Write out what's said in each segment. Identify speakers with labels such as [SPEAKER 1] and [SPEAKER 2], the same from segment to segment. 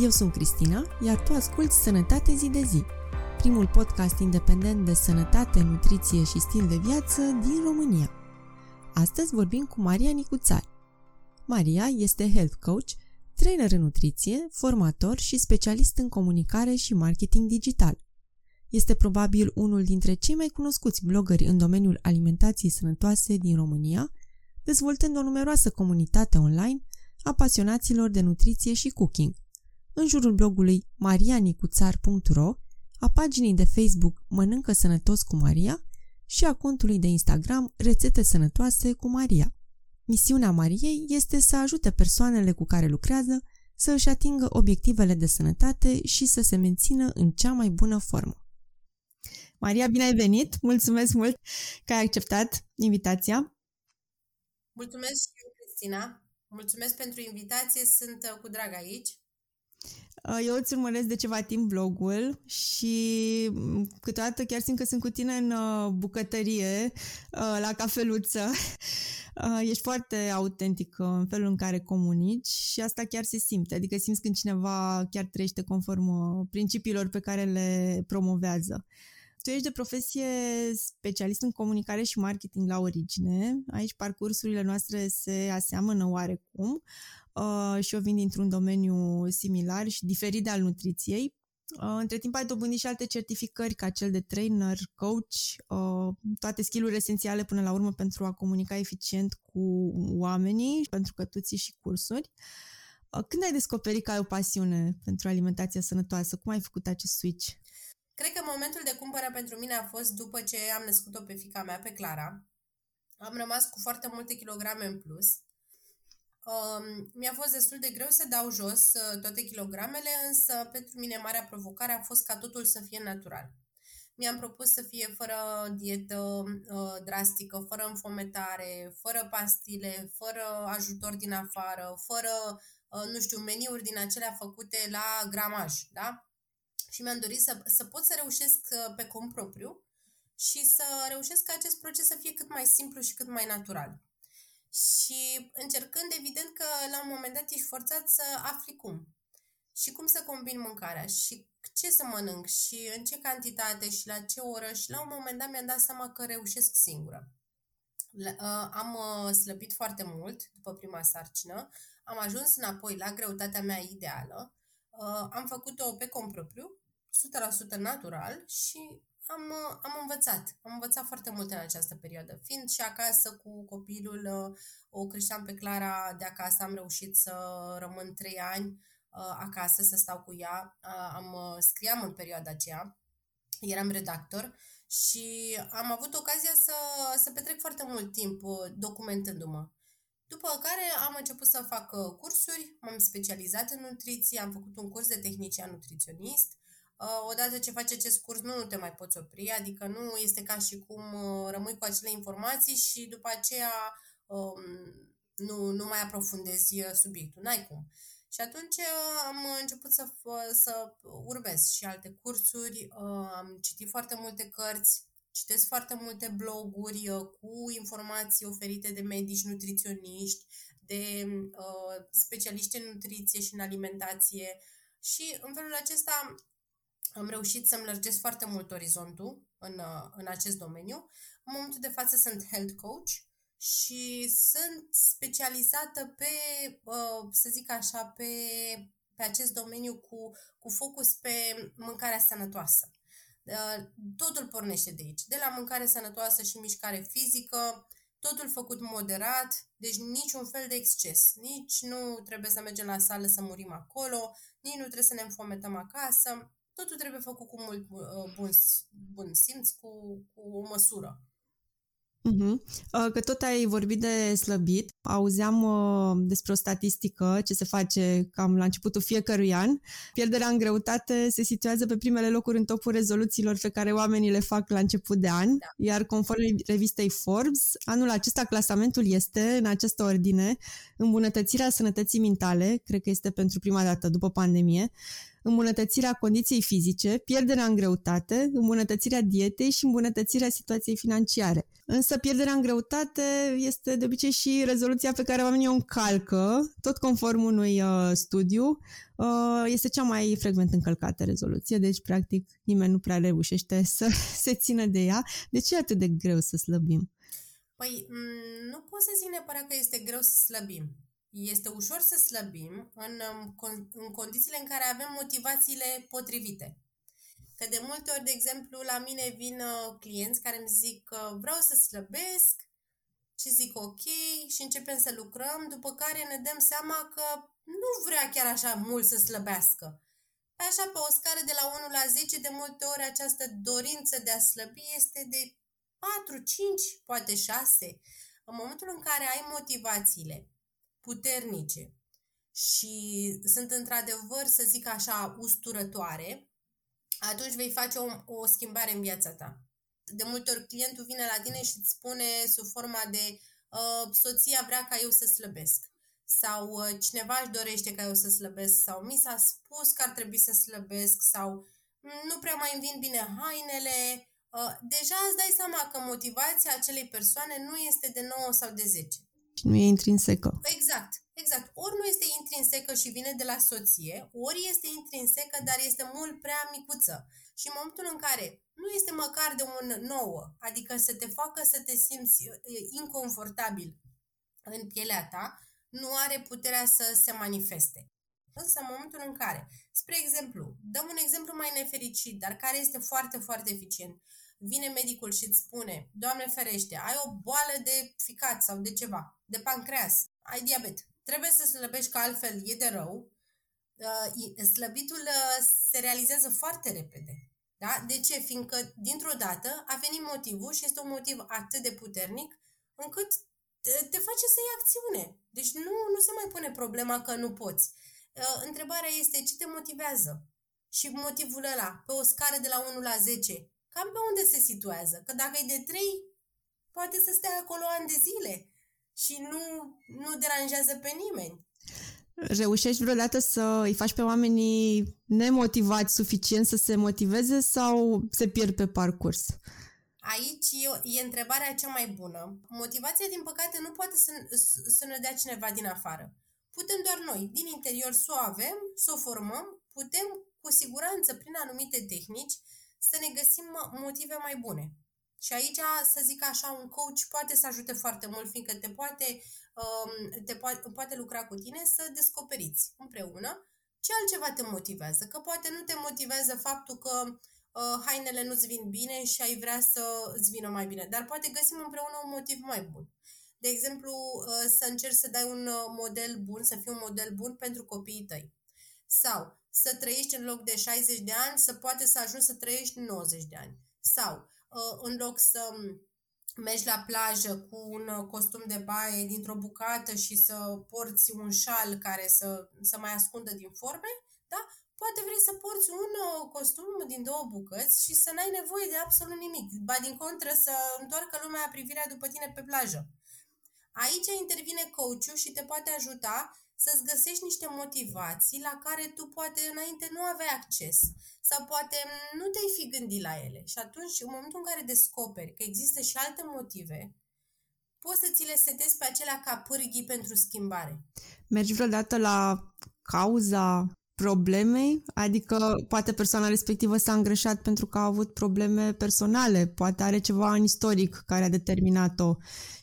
[SPEAKER 1] Eu sunt Cristina, iar tu asculti Sănătate zi de zi, primul podcast independent de sănătate, nutriție și stil de viață din România. Astăzi vorbim cu Maria Nicuțar. Maria este health coach, trainer în nutriție, formator și specialist în comunicare și marketing digital. Este probabil unul dintre cei mai cunoscuți blogări în domeniul alimentației sănătoase din România, dezvoltând o numeroasă comunitate online a pasionaților de nutriție și cooking. În jurul blogului marianicuțar.ro, a paginii de Facebook Mănâncă Sănătos cu Maria și a contului de Instagram Rețete Sănătoase cu Maria. Misiunea Mariei este să ajute persoanele cu care lucrează să își atingă obiectivele de sănătate și să se mențină în cea mai bună formă. Maria, bine ai venit! Mulțumesc mult că ai acceptat invitația.
[SPEAKER 2] Mulțumesc și eu, Cristina. Mulțumesc pentru invitație, sunt uh, cu drag aici.
[SPEAKER 1] Uh, eu îți urmăresc de ceva timp blogul și mm, câteodată chiar simt că sunt cu tine în uh, bucătărie, la cafeluță. Ești foarte autentic în felul în care comunici și asta chiar se simte. Adică simți când cineva chiar trăiește conform principiilor pe care le promovează. Tu ești de profesie specialist în comunicare și marketing la origine. Aici parcursurile noastre se aseamănă oarecum uh, și eu vin dintr-un domeniu similar și diferit de al nutriției. Uh, între timp ai dobândit și alte certificări ca cel de trainer, coach, uh, toate skill esențiale până la urmă pentru a comunica eficient cu oamenii, pentru că tu ții și cursuri. Uh, când ai descoperit că ai o pasiune pentru alimentația sănătoasă? Cum ai făcut acest switch?
[SPEAKER 2] Cred că momentul de cumpără pentru mine a fost după ce am născut-o pe fica mea, pe Clara. Am rămas cu foarte multe kilograme în plus. Um, mi-a fost destul de greu să dau jos uh, toate kilogramele, însă pentru mine marea provocare a fost ca totul să fie natural. Mi-am propus să fie fără dietă uh, drastică, fără înfometare, fără pastile, fără ajutor din afară, fără, uh, nu știu, meniuri din acelea făcute la gramaj, da? și mi-am dorit să, să pot să reușesc uh, pe cont propriu și să reușesc ca acest proces să fie cât mai simplu și cât mai natural. Și încercând, evident că la un moment dat ești forțat să afli cum. Și cum să combin mâncarea? Și ce să mănânc? Și în ce cantitate? Și la ce oră? Și la un moment dat mi-am dat seama că reușesc singură. Uh, am uh, slăbit foarte mult după prima sarcină, am ajuns înapoi la greutatea mea ideală, am făcut-o pe cont propriu 100% natural și am, am învățat. Am învățat foarte mult în această perioadă. Fiind și acasă cu copilul, o creșteam pe Clara de acasă, am reușit să rămân trei ani uh, acasă, să stau cu ea. Uh, am uh, scriam în perioada aceea, eram redactor și am avut ocazia să, să petrec foarte mult timp documentându-mă. După care am început să fac cursuri, m-am specializat în nutriție, am făcut un curs de tehnician nutriționist, Uh, odată ce faci acest curs nu, nu te mai poți opri, adică nu este ca și cum uh, rămâi cu acele informații și după aceea um, nu, nu mai aprofundezi uh, subiectul, n-ai cum. Și atunci am început să, să urmez și alte cursuri, am citit foarte multe cărți, citesc foarte multe bloguri cu informații oferite de medici, nutriționiști, de uh, specialiști în nutriție și în alimentație și în felul acesta am reușit să-mi lărgesc foarte mult orizontul în, uh, în acest domeniu. În momentul de față sunt health coach și sunt specializată pe, uh, să zic așa, pe, pe acest domeniu cu, cu focus pe mâncarea sănătoasă. Uh, totul pornește de aici, de la mâncare sănătoasă și mișcare fizică, totul făcut moderat, deci niciun fel de exces. Nici nu trebuie să mergem la sală să murim acolo, nici nu trebuie să ne înfometăm acasă totul trebuie făcut cu mult uh, bun, bun simț, cu, cu o măsură.
[SPEAKER 1] Uh-huh. Că tot ai vorbit de slăbit, auzeam uh, despre o statistică ce se face cam la începutul fiecărui an. Pierderea în greutate se situează pe primele locuri în topul rezoluțiilor pe care oamenii le fac la început de an, da. iar conform revistei Forbes, anul acesta clasamentul este, în această ordine, îmbunătățirea sănătății mentale, cred că este pentru prima dată după pandemie, îmbunătățirea condiției fizice, pierderea în greutate, îmbunătățirea dietei și îmbunătățirea situației financiare. Însă pierderea în greutate este de obicei și rezoluția pe care oamenii o încalcă, tot conform unui uh, studiu, uh, este cea mai frecvent încălcată rezoluție, deci practic nimeni nu prea reușește să se țină de ea. De ce e atât de greu să slăbim?
[SPEAKER 2] Păi, m- nu pot să zic neapărat că este greu să slăbim. Este ușor să slăbim în, um, în condițiile în care avem motivațiile potrivite. Că de multe ori, de exemplu, la mine vin uh, clienți care îmi zic că vreau să slăbesc și zic ok și începem să lucrăm, după care ne dăm seama că nu vrea chiar așa mult să slăbească. Așa, pe o scară de la 1 la 10, de multe ori această dorință de a slăbi este de 4, 5, poate 6. În momentul în care ai motivațiile puternice. Și sunt într-adevăr, să zic așa, usturătoare, atunci vei face o, o schimbare în viața ta. De multe ori clientul vine la tine și îți spune sub forma de uh, soția vrea ca eu să slăbesc. Sau uh, cineva își dorește ca eu să slăbesc. Sau mi s-a spus că ar trebui să slăbesc. Sau nu prea mai îmi vin bine hainele. Uh, deja îți dai seama că motivația acelei persoane nu este de 9 sau de 10
[SPEAKER 1] și nu e intrinsecă.
[SPEAKER 2] Exact, exact. Ori nu este intrinsecă și vine de la soție, ori este intrinsecă, dar este mult prea micuță. Și în momentul în care nu este măcar de un nouă, adică să te facă să te simți inconfortabil în pielea ta, nu are puterea să se manifeste. Însă în momentul în care, spre exemplu, dăm un exemplu mai nefericit, dar care este foarte, foarte eficient, vine medicul și îți spune, Doamne ferește, ai o boală de ficat sau de ceva, de pancreas, ai diabet, trebuie să slăbești că altfel e de rău, uh, slăbitul uh, se realizează foarte repede. Da? De ce? Fiindcă dintr-o dată a venit motivul și este un motiv atât de puternic încât te face să iei acțiune. Deci nu, nu se mai pune problema că nu poți. Uh, întrebarea este ce te motivează? Și motivul ăla, pe o scară de la 1 la 10, cam pe unde se situează. Că dacă e de trei, poate să stea acolo ani de zile și nu, nu deranjează pe nimeni.
[SPEAKER 1] Reușești vreodată să îi faci pe oamenii nemotivați suficient să se motiveze sau se pierd pe parcurs?
[SPEAKER 2] Aici e, e întrebarea cea mai bună. Motivația, din păcate, nu poate să, să ne dea cineva din afară. Putem doar noi, din interior, să o avem, să o formăm, putem, cu siguranță, prin anumite tehnici, să ne găsim motive mai bune. Și aici, să zic așa, un coach poate să ajute foarte mult, fiindcă te poate, um, te poate, poate lucra cu tine să descoperiți împreună ce altceva te motivează. Că poate nu te motivează faptul că uh, hainele nu-ți vin bine și ai vrea să îți vină mai bine, dar poate găsim împreună un motiv mai bun. De exemplu, uh, să încerci să dai un uh, model bun, să fii un model bun pentru copiii tăi. Sau să trăiești în loc de 60 de ani, să poate să ajungi să trăiești 90 de ani. Sau uh, în loc să mergi la plajă cu un uh, costum de baie dintr-o bucată și să porți un șal care să, să mai ascundă din forme, da? Poate vrei să porți un uh, costum din două bucăți și să n-ai nevoie de absolut nimic. Ba din contră să întoarcă lumea privirea după tine pe plajă. Aici intervine coachul și te poate ajuta să-ți găsești niște motivații la care tu poate înainte nu aveai acces sau poate nu te-ai fi gândit la ele. Și atunci, în momentul în care descoperi că există și alte motive, poți să ți le setezi pe acelea ca pârghii pentru schimbare.
[SPEAKER 1] Mergi vreodată la cauza problemei? Adică poate persoana respectivă s-a îngreșat pentru că a avut probleme personale, poate are ceva în istoric care a determinat-o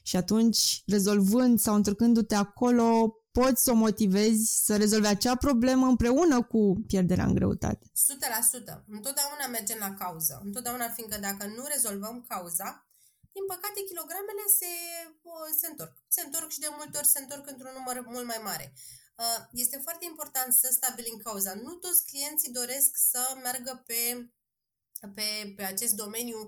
[SPEAKER 1] și atunci, rezolvând sau întorcându-te acolo, poți să o motivezi să rezolve acea problemă împreună cu pierderea în greutate.
[SPEAKER 2] 100%. Întotdeauna mergem la cauză. Întotdeauna, fiindcă dacă nu rezolvăm cauza, din păcate, kilogramele se, se întorc. Se întorc și de multe ori se întorc într-un număr mult mai mare. Este foarte important să stabilim cauza. Nu toți clienții doresc să meargă pe, pe, pe acest domeniu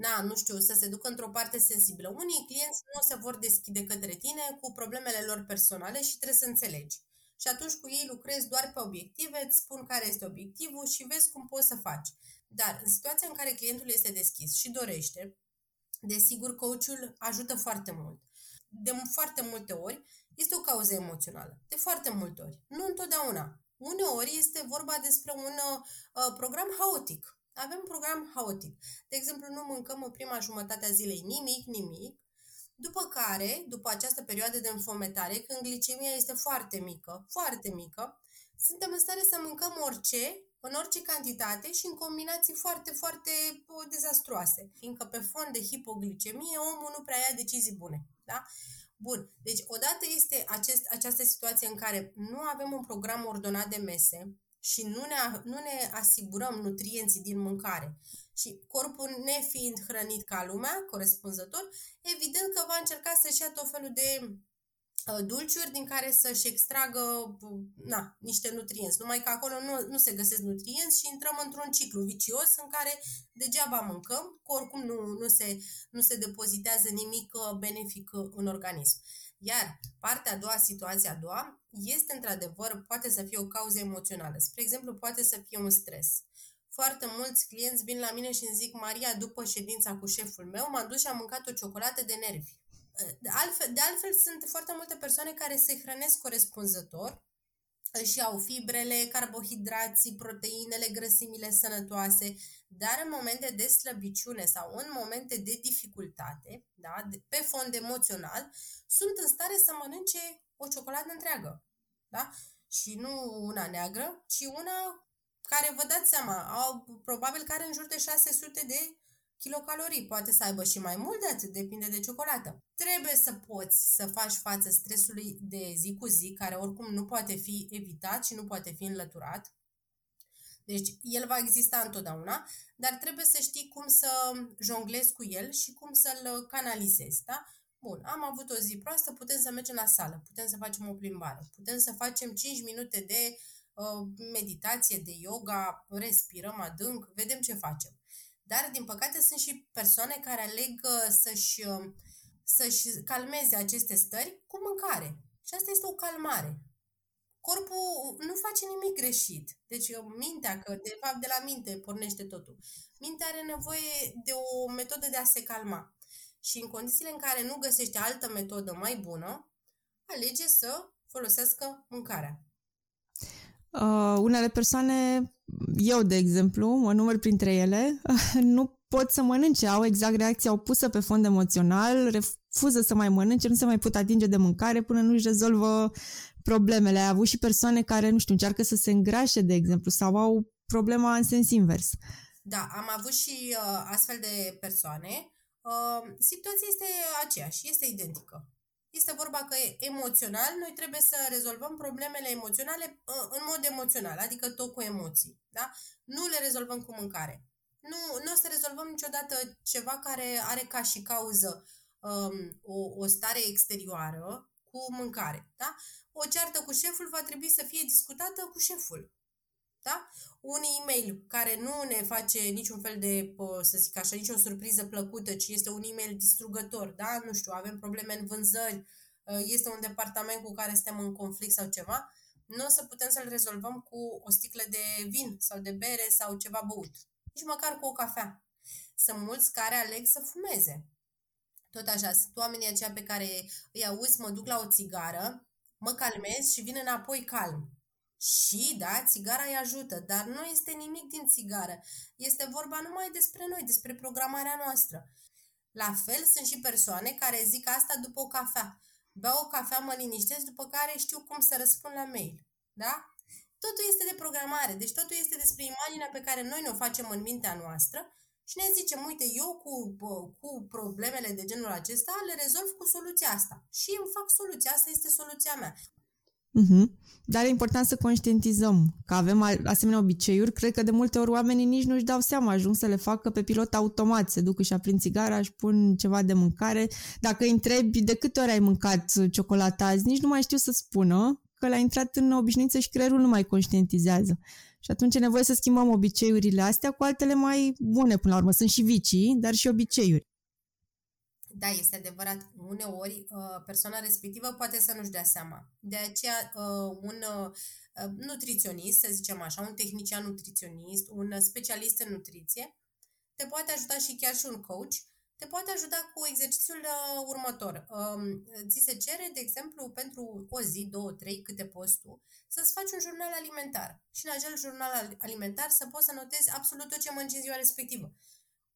[SPEAKER 2] na, nu știu, să se ducă într-o parte sensibilă. Unii clienți nu se vor deschide către tine cu problemele lor personale și trebuie să înțelegi. Și atunci cu ei lucrezi doar pe obiective, îți spun care este obiectivul și vezi cum poți să faci. Dar în situația în care clientul este deschis și dorește, desigur, coachul ajută foarte mult. De foarte multe ori este o cauză emoțională. De foarte multe ori. Nu întotdeauna. Uneori este vorba despre un uh, program haotic. Avem un program haotic. De exemplu, nu mâncăm în prima jumătate a zilei nimic, nimic, după care, după această perioadă de înfometare, când glicemia este foarte mică, foarte mică, suntem în stare să mâncăm orice, în orice cantitate și în combinații foarte, foarte dezastruoase. Fiindcă pe fond de hipoglicemie, omul nu prea ia decizii bune. Da? Bun, deci odată este acest, această situație în care nu avem un program ordonat de mese și nu ne, nu ne asigurăm nutrienții din mâncare și corpul nefiind hrănit ca lumea, corespunzător, evident că va încerca să-și ia tot felul de Uh, dulciuri din care să-și extragă na, niște nutrienți. Numai că acolo nu, nu se găsesc nutrienți și intrăm într-un ciclu vicios în care degeaba mâncăm, că oricum nu, nu, se, nu se depozitează nimic uh, benefic uh, în organism. Iar partea a doua, situația a doua, este într-adevăr, poate să fie o cauză emoțională. Spre exemplu, poate să fie un stres. Foarte mulți clienți vin la mine și îmi zic, Maria, după ședința cu șeful meu, m-am dus și am mâncat o ciocolată de nervi. De altfel, de altfel, sunt foarte multe persoane care se hrănesc corespunzător, și au fibrele, carbohidrații, proteinele, grăsimile sănătoase, dar în momente de slăbiciune sau în momente de dificultate, da, de, pe fond emoțional, sunt în stare să mănânce o ciocolată întreagă. Da? Și nu una neagră, ci una care, vă dați seama, au, probabil că are în jur de 600 de kilocalorii, poate să aibă și mai mult de atât, depinde de ciocolată. Trebuie să poți să faci față stresului de zi cu zi, care oricum nu poate fi evitat și nu poate fi înlăturat. Deci el va exista întotdeauna, dar trebuie să știi cum să jonglezi cu el și cum să-l canalizezi, da? Bun, am avut o zi proastă, putem să mergem la sală, putem să facem o plimbare, putem să facem 5 minute de uh, meditație, de yoga, respirăm adânc, vedem ce facem. Dar, din păcate, sunt și persoane care aleg uh, să-și, uh, să-și calmeze aceste stări cu mâncare. Și asta este o calmare. Corpul nu face nimic greșit. Deci uh, mintea, că de fapt de la minte pornește totul. Mintea are nevoie de o metodă de a se calma. Și în condițiile în care nu găsește altă metodă mai bună, alege să folosească mâncarea.
[SPEAKER 1] Uh, unele persoane, eu de exemplu, mă număr printre ele, nu pot să mănânce, au exact reacția opusă pe fond emoțional, refuză să mai mănânce, nu se mai pot atinge de mâncare până nu își rezolvă problemele. Ai avut și persoane care, nu știu, încearcă să se îngrașe, de exemplu, sau au problema în sens invers.
[SPEAKER 2] Da, am avut și uh, astfel de persoane. Uh, situația este aceeași, este identică. Este vorba că emoțional noi trebuie să rezolvăm problemele emoționale ă, în mod emoțional, adică tot cu emoții. Da? Nu le rezolvăm cu mâncare. Nu, nu o să rezolvăm niciodată ceva care are ca și cauză um, o, o stare exterioară cu mâncare. Da? O ceartă cu șeful va trebui să fie discutată cu șeful. Da? Un e-mail care nu ne face niciun fel de, să zic așa, nicio surpriză plăcută, ci este un e-mail distrugător, da? Nu știu, avem probleme în vânzări, ă, este un departament cu care suntem în conflict sau ceva, nu o să putem să-l rezolvăm cu o sticlă de vin sau de bere sau ceva băut. Nici măcar cu o cafea. Sunt mulți care aleg să fumeze. Tot așa, sunt oamenii aceia pe care îi auzi, mă duc la o țigară, mă calmez și vin înapoi calm. Și, da, țigara îi ajută, dar nu este nimic din țigară. Este vorba numai despre noi, despre programarea noastră. La fel sunt și persoane care zic asta după o cafea. Beau o cafea, mă liniștesc, după care știu cum să răspund la mail. Da? Totul este de programare, deci totul este despre imaginea pe care noi ne-o facem în mintea noastră și ne zicem, uite, eu cu, cu problemele de genul acesta le rezolv cu soluția asta. Și îmi fac soluția, asta este soluția mea.
[SPEAKER 1] Uh-huh. Dar e important să conștientizăm că avem asemenea obiceiuri. Cred că de multe ori oamenii nici nu-și dau seama, ajung să le facă pe pilot automat. Se duc, își aprind țigara, își pun ceva de mâncare. Dacă îi întrebi de câte ori ai mâncat ciocolata azi, nici nu mai știu să spună că l-a intrat în obișnuință și creierul nu mai conștientizează. Și atunci e nevoie să schimbăm obiceiurile astea cu altele mai bune până la urmă. Sunt și vicii, dar și obiceiuri.
[SPEAKER 2] Da, este adevărat. Uneori, uh, persoana respectivă poate să nu-și dea seama. De aceea, uh, un uh, nutriționist, să zicem așa, un tehnician nutriționist, un specialist în nutriție, te poate ajuta și chiar și un coach te poate ajuta cu exercițiul uh, următor. Um, ți se cere, de exemplu, pentru o zi, două, trei, câte poți tu, să-ți faci un jurnal alimentar. Și în acel jurnal alimentar să poți să notezi absolut tot ce mănânci în ziua respectivă.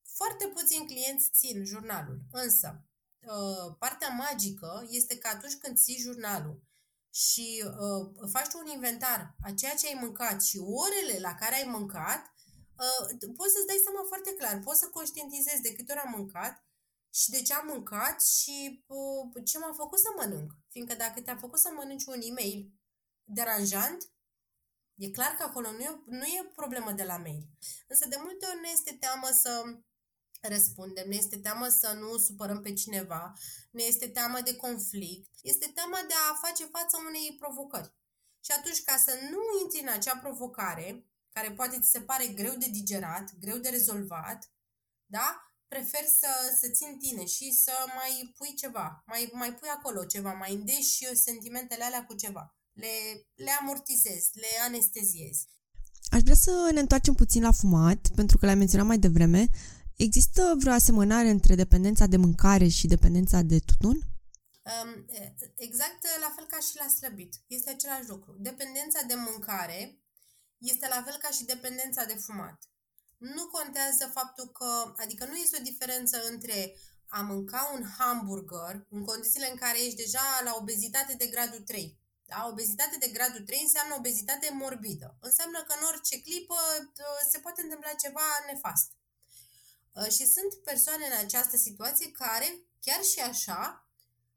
[SPEAKER 2] Foarte puțini clienți țin jurnalul, însă uh, partea magică este că atunci când ții jurnalul și uh, faci un inventar a ceea ce ai mâncat și orele la care ai mâncat, uh, poți să-ți dai seama foarte clar, poți să conștientizezi de câte ori am mâncat și de ce am mâncat și uh, ce m-a făcut să mănânc. Fiindcă dacă te-a făcut să mănânci un e-mail deranjant, e clar că acolo nu e, nu e problemă de la mail. Însă de multe ori ne este teamă să răspundem, ne este teamă să nu supărăm pe cineva, ne este teamă de conflict, este teama de a face față unei provocări. Și atunci, ca să nu intri în acea provocare, care poate ți se pare greu de digerat, greu de rezolvat, da? Prefer să, să țin tine și să mai pui ceva, mai, mai pui acolo ceva, mai îndeși sentimentele alea cu ceva. Le, le amortizezi, le anesteziezi.
[SPEAKER 1] Aș vrea să ne întoarcem puțin la fumat, pentru că l-ai menționat mai devreme. Există vreo asemănare între dependența de mâncare și dependența de tutun?
[SPEAKER 2] Um, exact la fel ca și la slăbit. Este același lucru. Dependența de mâncare este la fel ca și dependența de fumat. Nu contează faptul că, adică nu este o diferență între a mânca un hamburger în condițiile în care ești deja la obezitate de gradul 3. Da? Obezitate de gradul 3 înseamnă obezitate morbidă. Înseamnă că în orice clipă se poate întâmpla ceva nefast. Uh, și sunt persoane în această situație care, chiar și așa,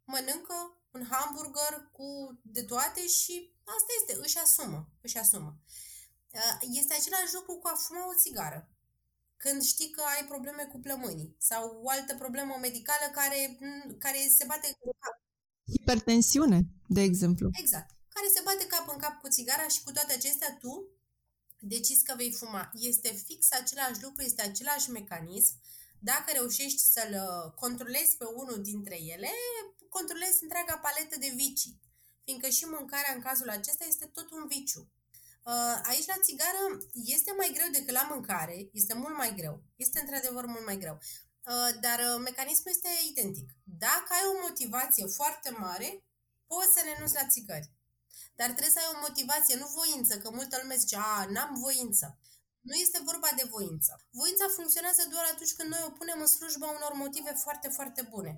[SPEAKER 2] mănâncă un hamburger cu de toate și asta este, își asumă, își asumă. Uh, este același lucru cu a fuma o țigară. Când știi că ai probleme cu plămânii sau o altă problemă medicală care, care se bate cu cap.
[SPEAKER 1] Hipertensiune, de exemplu.
[SPEAKER 2] Exact. Care se bate cap în cap cu țigara și cu toate acestea tu decizi că vei fuma. Este fix același lucru, este același mecanism. Dacă reușești să-l uh, controlezi pe unul dintre ele, controlezi întreaga paletă de vicii. Fiindcă și mâncarea în cazul acesta este tot un viciu. Uh, aici la țigară este mai greu decât la mâncare, este mult mai greu. Este într-adevăr mult mai greu. Uh, dar mecanismul este identic. Dacă ai o motivație foarte mare, poți să renunți la țigări. Dar trebuie să ai o motivație, nu voință, că multă lume zice, a, n-am voință. Nu este vorba de voință. Voința funcționează doar atunci când noi o punem în slujba unor motive foarte, foarte bune.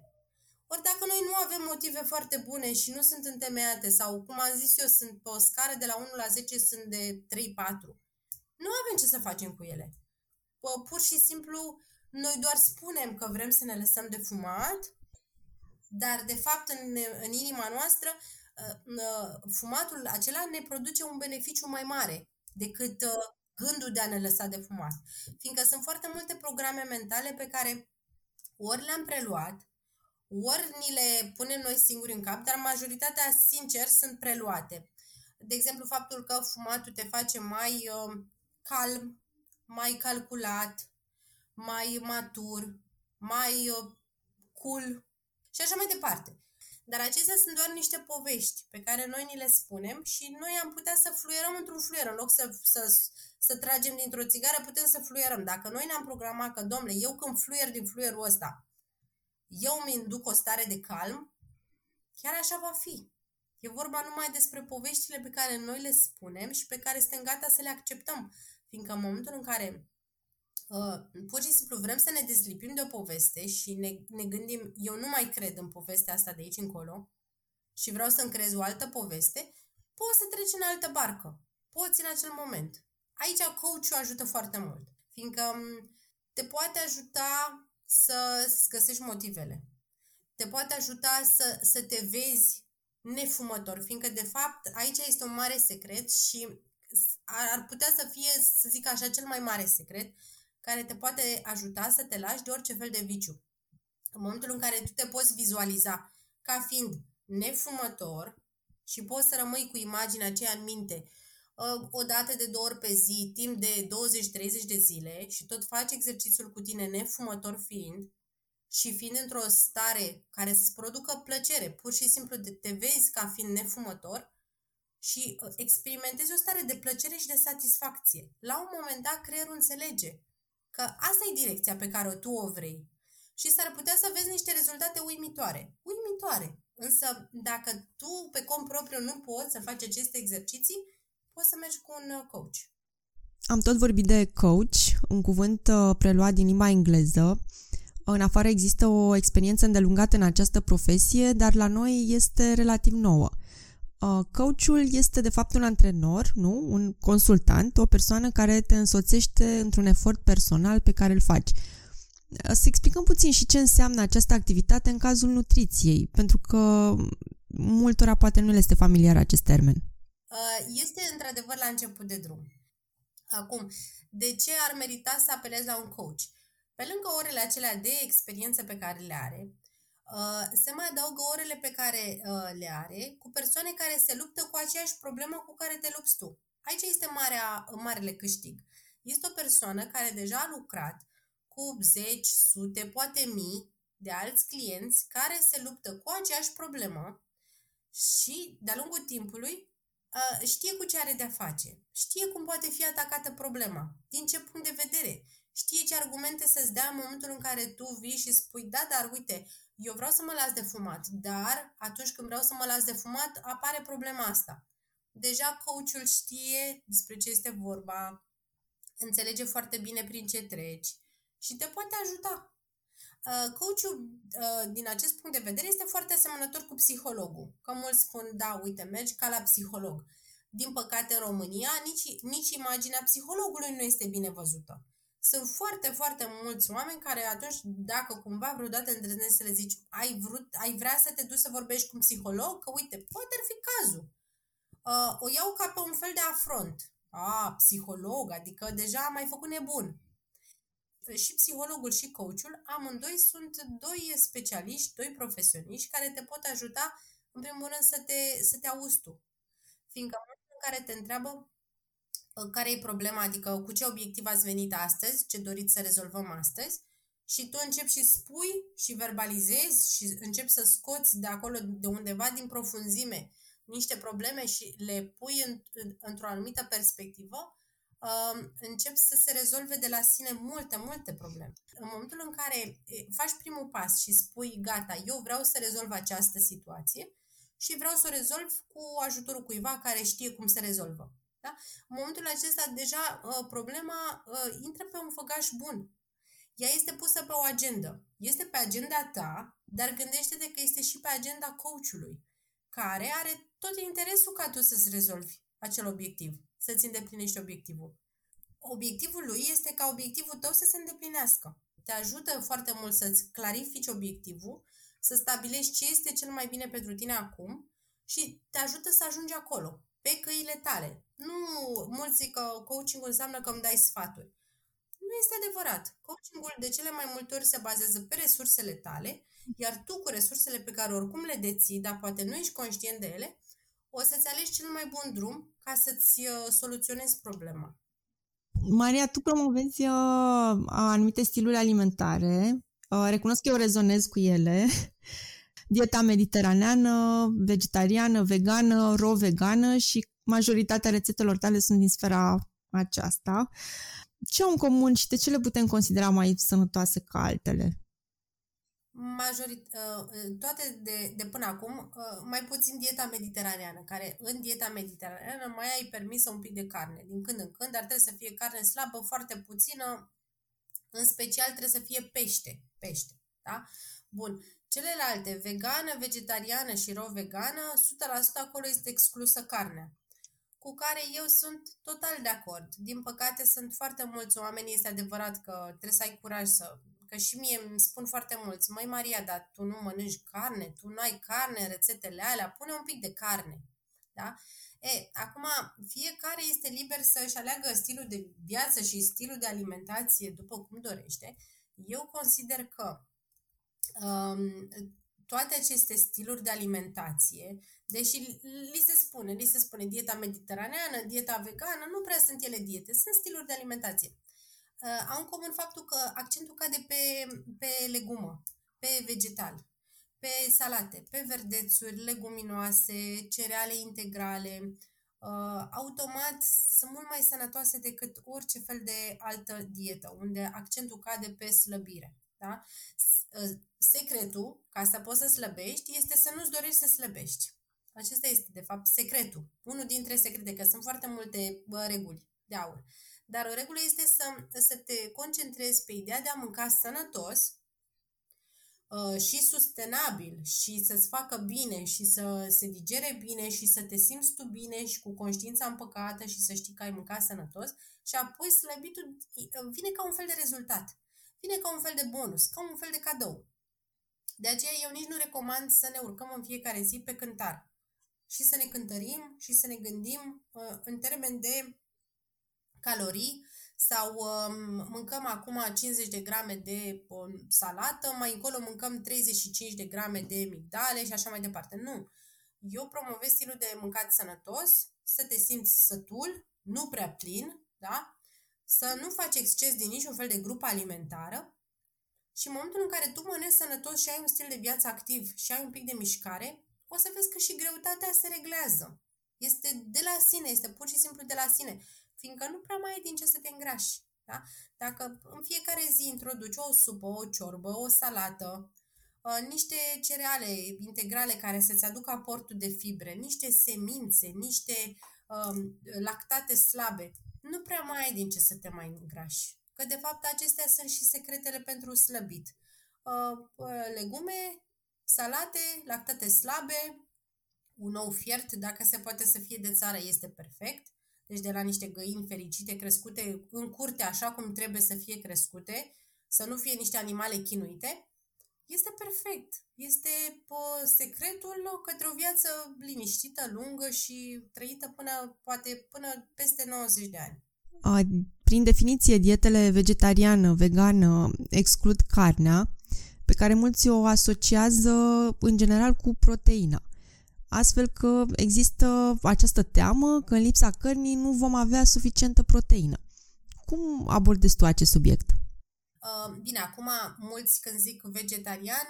[SPEAKER 2] Ori dacă noi nu avem motive foarte bune și nu sunt întemeiate sau, cum am zis eu, sunt pe o scară de la 1 la 10 sunt de 3-4, nu avem ce să facem cu ele. Pur și simplu, noi doar spunem că vrem să ne lăsăm de fumat, dar de fapt în, în inima noastră Uh, fumatul acela ne produce un beneficiu mai mare decât uh, gândul de a ne lăsa de fumat. Fiindcă sunt foarte multe programe mentale pe care ori le-am preluat, ori ni le punem noi singuri în cap, dar majoritatea, sincer, sunt preluate. De exemplu, faptul că fumatul te face mai uh, calm, mai calculat, mai matur, mai uh, cool și așa mai departe. Dar acestea sunt doar niște povești pe care noi ni le spunem și noi am putea să fluierăm într-un fluier. În loc să, să, să tragem dintr-o țigară, putem să fluierăm. Dacă noi ne-am programat că, domnule, eu când fluier din fluierul ăsta, eu mi induc o stare de calm, chiar așa va fi. E vorba numai despre poveștile pe care noi le spunem și pe care suntem gata să le acceptăm. Fiindcă în momentul în care Uh, pur și simplu vrem să ne dezlipim de o poveste și ne, ne gândim, eu nu mai cred în povestea asta de aici încolo și vreau să-mi creez o altă poveste, poți să treci în altă barcă. Poți în acel moment. Aici coach ajută foarte mult, fiindcă um, te poate ajuta să, să găsești motivele. Te poate ajuta să, să te vezi nefumător, fiindcă de fapt aici este un mare secret și ar, ar putea să fie, să zic așa, cel mai mare secret, care te poate ajuta să te lași de orice fel de viciu. În momentul în care tu te poți vizualiza ca fiind nefumător și poți să rămâi cu imaginea aceea în minte uh, o dată de două ori pe zi, timp de 20-30 de zile și tot faci exercițiul cu tine nefumător fiind și fiind într-o stare care să-ți producă plăcere, pur și simplu te vezi ca fiind nefumător și uh, experimentezi o stare de plăcere și de satisfacție. La un moment dat creierul înțelege că asta e direcția pe care tu o vrei. și s-ar putea să vezi niște rezultate uimitoare. Uimitoare. Însă, dacă tu pe cont propriu nu poți să faci aceste exerciții, poți să mergi cu un uh, coach.
[SPEAKER 1] Am tot vorbit de coach, un cuvânt uh, preluat din limba engleză. În afară există o experiență îndelungată în această profesie, dar la noi este relativ nouă. Uh, coachul este de fapt un antrenor, nu? Un consultant, o persoană care te însoțește într-un efort personal pe care îl faci. Uh, să explicăm puțin și ce înseamnă această activitate în cazul nutriției, pentru că multora poate nu le este familiar acest termen.
[SPEAKER 2] Uh, este într-adevăr la început de drum. Acum, de ce ar merita să apelezi la un coach? Pe lângă orele acelea de experiență pe care le are, Uh, se mai adaugă orele pe care uh, le are cu persoane care se luptă cu aceeași problemă cu care te lupți tu. Aici este marea, marele câștig. Este o persoană care deja a lucrat cu zeci, sute, poate mii de alți clienți care se luptă cu aceeași problemă și, de-a lungul timpului, uh, știe cu ce are de-a face, știe cum poate fi atacată problema, din ce punct de vedere, știe ce argumente să-ți dea în momentul în care tu vii și spui, da, dar uite, eu vreau să mă las de fumat, dar atunci când vreau să mă las de fumat, apare problema asta. Deja coachul știe despre ce este vorba, înțelege foarte bine prin ce treci și te poate ajuta. Uh, coachul, uh, din acest punct de vedere, este foarte asemănător cu psihologul. Că mulți spun, da, uite, mergi ca la psiholog. Din păcate, în România, nici, nici imaginea psihologului nu este bine văzută. Sunt foarte, foarte mulți oameni care atunci, dacă cumva vreodată îndrăznești să le zici ai, vrut, ai vrea să te duci să vorbești cu un psiholog, că uite, poate ar fi cazul. Uh, o iau ca pe un fel de afront. A, psiholog, adică deja am mai făcut nebun. Și psihologul și coachul, amândoi sunt doi specialiști, doi profesioniști care te pot ajuta, în primul rând, să te, să te auzi tu. Fiindcă în care te întreabă care e problema, adică cu ce obiectiv ați venit astăzi, ce doriți să rezolvăm astăzi și tu începi și spui și verbalizezi și începi să scoți de acolo, de undeva din profunzime, niște probleme și le pui în, în, într-o anumită perspectivă, uh, încep să se rezolve de la sine multe, multe probleme. În momentul în care faci primul pas și spui, gata, eu vreau să rezolv această situație și vreau să o rezolv cu ajutorul cuiva care știe cum se rezolvă. Da? În momentul acesta, deja uh, problema uh, intră pe un făgaș bun. Ea este pusă pe o agendă. Este pe agenda ta, dar gândește-te că este și pe agenda coachului, care are tot interesul ca tu să-ți rezolvi acel obiectiv, să-ți îndeplinești obiectivul. Obiectivul lui este ca obiectivul tău să se îndeplinească. Te ajută foarte mult să-ți clarifici obiectivul, să stabilești ce este cel mai bine pentru tine acum și te ajută să ajungi acolo pe căile tale. Nu, mulți zic că coaching înseamnă că îmi dai sfaturi. Nu este adevărat. Coachingul de cele mai multe ori se bazează pe resursele tale, iar tu cu resursele pe care oricum le deții, dar poate nu ești conștient de ele, o să-ți alegi cel mai bun drum ca să-ți uh, soluționezi problema.
[SPEAKER 1] Maria, tu promovezi uh, anumite stiluri alimentare. Uh, recunosc că eu rezonez cu ele. dieta mediteraneană, vegetariană, vegană, ro-vegană și majoritatea rețetelor tale sunt din sfera aceasta. Ce au în comun și de ce le putem considera mai sănătoase ca altele?
[SPEAKER 2] Majorit, uh, toate de, de până acum, uh, mai puțin dieta mediteraneană, care în dieta mediteraneană mai ai permisă un pic de carne, din când în când, dar trebuie să fie carne slabă, foarte puțină, în special trebuie să fie pește, pește, da? Bun, Celelalte, vegană, vegetariană și ro-vegană, 100% acolo este exclusă carnea, cu care eu sunt total de acord. Din păcate sunt foarte mulți oameni, este adevărat că trebuie să ai curaj să... Că și mie îmi spun foarte mulți, măi Maria, dar tu nu mănânci carne, tu nu ai carne în rețetele alea, pune un pic de carne. Da? E, acum, fiecare este liber să-și aleagă stilul de viață și stilul de alimentație după cum dorește. Eu consider că um, toate aceste stiluri de alimentație, deși li se spune, li se spune dieta mediteraneană, dieta vegană, nu prea sunt ele diete, sunt stiluri de alimentație. Uh, au în comun faptul că accentul cade pe, pe legumă, pe vegetal, pe salate, pe verdețuri, leguminoase, cereale integrale, uh, automat sunt mult mai sănătoase decât orice fel de altă dietă, unde accentul cade pe slăbire. Da? Ă, secretul, ca să poți să slăbești, este să nu-ți dorești să slăbești. Acesta este, de fapt, secretul. Unul dintre secrete, că sunt foarte multe bă, reguli de aur. Dar o regulă este să, să te concentrezi pe ideea de a mânca sănătos uh, și sustenabil și să-ți facă bine și să se digere bine și să te simți tu bine și cu conștiința împăcată și să știi că ai mâncat sănătos și apoi slăbitul vine ca un fel de rezultat. Vine ca un fel de bonus, ca un fel de cadou. De aceea eu nici nu recomand să ne urcăm în fiecare zi pe cântar și să ne cântărim și să ne gândim uh, în termen de calorii sau um, mâncăm acum 50 de grame de um, salată, mai încolo mâncăm 35 de grame de migdale și așa mai departe. Nu. Eu promovez stilul de mâncat sănătos, să te simți sătul, nu prea plin, da? să nu faci exces din niciun fel de grupă alimentară și în momentul în care tu mănânci sănătos și ai un stil de viață activ și ai un pic de mișcare, o să vezi că și greutatea se reglează. Este de la sine, este pur și simplu de la sine, fiindcă nu prea mai ai din ce să te îngrași. Da? Dacă în fiecare zi introduci o supă, o ciorbă, o salată, uh, niște cereale integrale care să-ți aducă aportul de fibre, niște semințe, niște um, lactate slabe, nu prea mai ai din ce să te mai îngrași. Că de fapt acestea sunt și secretele pentru slăbit. Uh, uh, legume, salate, lactate slabe, un ou fiert, dacă se poate să fie de țară, este perfect. Deci de la niște găini fericite, crescute în curte așa cum trebuie să fie crescute, să nu fie niște animale chinuite, este perfect. Este pă, secretul către o viață liniștită, lungă și trăită până, poate, până peste 90 de ani.
[SPEAKER 1] A, prin definiție, dietele vegetariană, vegană exclud carnea, pe care mulți o asociază în general cu proteina. Astfel că există această teamă că în lipsa cărnii nu vom avea suficientă proteină. Cum abordezi tu acest subiect?
[SPEAKER 2] Bine, acum mulți când zic vegetarian,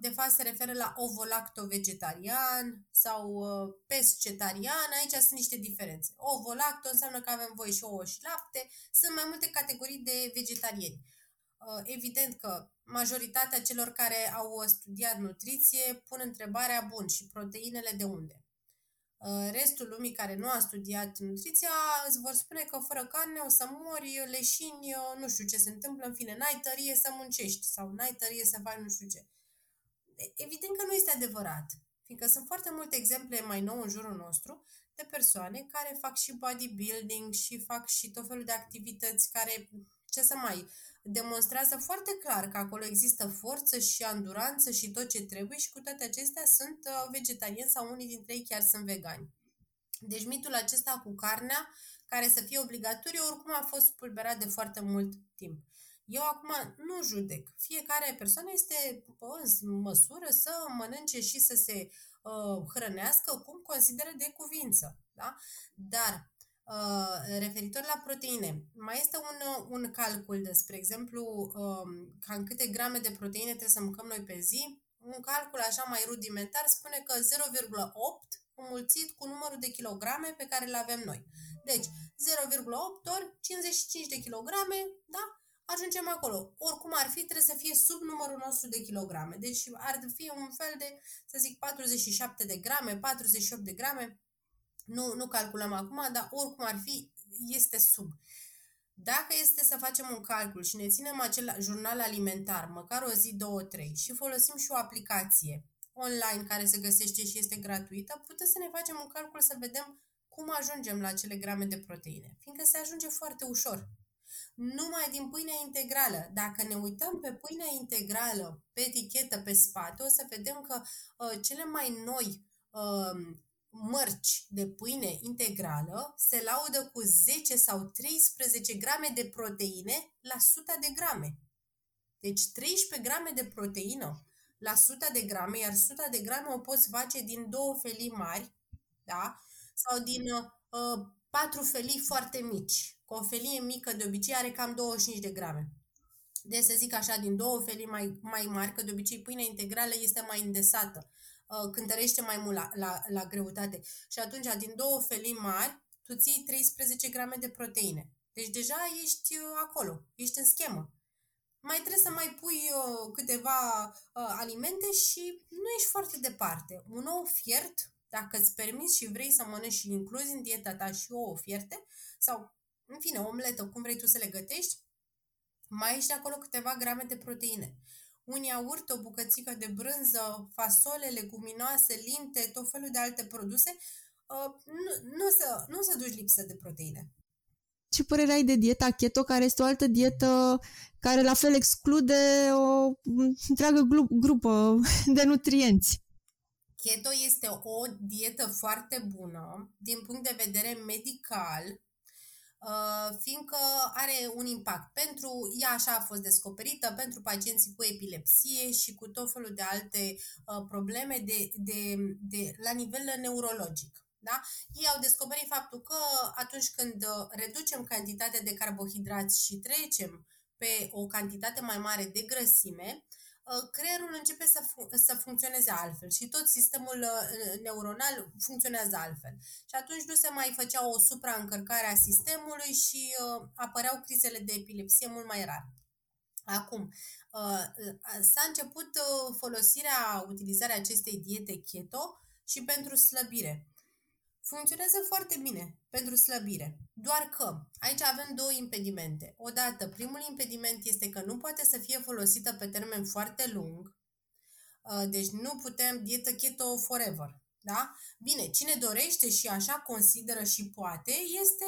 [SPEAKER 2] de fapt se referă la ovo-lacto-vegetarian sau uh, pescetarian, aici sunt niște diferențe. Ovo-lacto înseamnă că avem voie și ouă și lapte, sunt mai multe categorii de vegetariani. Uh, evident că majoritatea celor care au studiat nutriție pun întrebarea, bun, și proteinele de unde? Uh, restul lumii care nu a studiat nutriția îți vor spune că fără carne o să mori, leșini, uh, nu știu ce se întâmplă, în fine, n-ai tărie să muncești sau n-ai tărie să faci nu știu ce. Evident că nu este adevărat, fiindcă sunt foarte multe exemple mai nou în jurul nostru de persoane care fac și bodybuilding și fac și tot felul de activități care, ce să mai, demonstrează foarte clar că acolo există forță și anduranță și tot ce trebuie și cu toate acestea sunt uh, vegetariani sau unii dintre ei chiar sunt vegani. Deci mitul acesta cu carnea, care să fie obligatoriu, oricum a fost pulberat de foarte mult timp. Eu acum nu judec. Fiecare persoană este în măsură să mănânce și să se uh, hrănească cum consideră de cuvință. Da? Dar Uh, referitor la proteine, mai este un, un calcul de, spre exemplu, uh, cam câte grame de proteine trebuie să mâncăm noi pe zi. Un calcul așa mai rudimentar spune că 0,8 înmulțit cu numărul de kilograme pe care le avem noi. Deci, 0,8 ori 55 de kilograme, da? Ajungem acolo. Oricum ar fi, trebuie să fie sub numărul nostru de kilograme. Deci ar fi un fel de, să zic, 47 de grame, 48 de grame, nu, nu calculăm acum, dar oricum ar fi, este sub. Dacă este să facem un calcul și ne ținem acel jurnal alimentar, măcar o zi, două, trei, și folosim și o aplicație online care se găsește și este gratuită, putem să ne facem un calcul să vedem cum ajungem la acele grame de proteine, fiindcă se ajunge foarte ușor. Numai din pâinea integrală. Dacă ne uităm pe pâinea integrală, pe etichetă, pe spate, o să vedem că uh, cele mai noi uh, mărci de pâine integrală se laudă cu 10 sau 13 grame de proteine la 100 de grame. Deci 13 grame de proteină la 100 de grame, iar 100 de grame o poți face din două felii mari, da? Sau din uh, patru felii foarte mici. Cu o felie mică de obicei are cam 25 de grame. Deci să zic așa, din două felii mai, mai mari, că de obicei pâinea integrală este mai îndesată Uh, cântărește mai mult la, la, la greutate. Și atunci, din două felii mari, tu ții 13 grame de proteine. Deci deja ești uh, acolo, ești în schemă. mai trebuie să mai pui uh, câteva uh, alimente și nu ești foarte departe. Un ou fiert, dacă îți permiți și vrei să mănânci și incluzi în dieta ta și ouă fierte, sau, în fine, omletă, cum vrei tu să le gătești, mai ești acolo câteva grame de proteine. Un iaurt, o bucățică de brânză, fasole, leguminoase, linte, tot felul de alte produse, uh, nu, nu, să, nu să duci lipsă de proteine.
[SPEAKER 1] Ce părere ai de dieta keto, care este o altă dietă care la fel exclude o întreagă grupă de nutrienți?
[SPEAKER 2] Keto este o dietă foarte bună din punct de vedere medical, uh, fiindcă are un impact pentru, ea așa a fost descoperită, pentru pacienții cu epilepsie și cu tot felul de alte uh, probleme de, de, de, la nivel neurologic. Da? Ei au descoperit faptul că atunci când uh, reducem cantitatea de carbohidrați și trecem pe o cantitate mai mare de grăsime, uh, creierul începe să, fu- să funcționeze altfel și tot sistemul uh, neuronal funcționează altfel. Și atunci nu se mai făcea o supraîncărcare a sistemului și uh, apăreau crizele de epilepsie mult mai rar. Acum, uh, s-a început uh, folosirea, utilizarea acestei diete keto și pentru slăbire. Funcționează foarte bine pentru slăbire. Doar că aici avem două impedimente. Odată, primul impediment este că nu poate să fie folosită pe termen foarte lung, uh, deci nu putem dietă keto forever. Da? Bine, cine dorește și așa consideră și poate, este,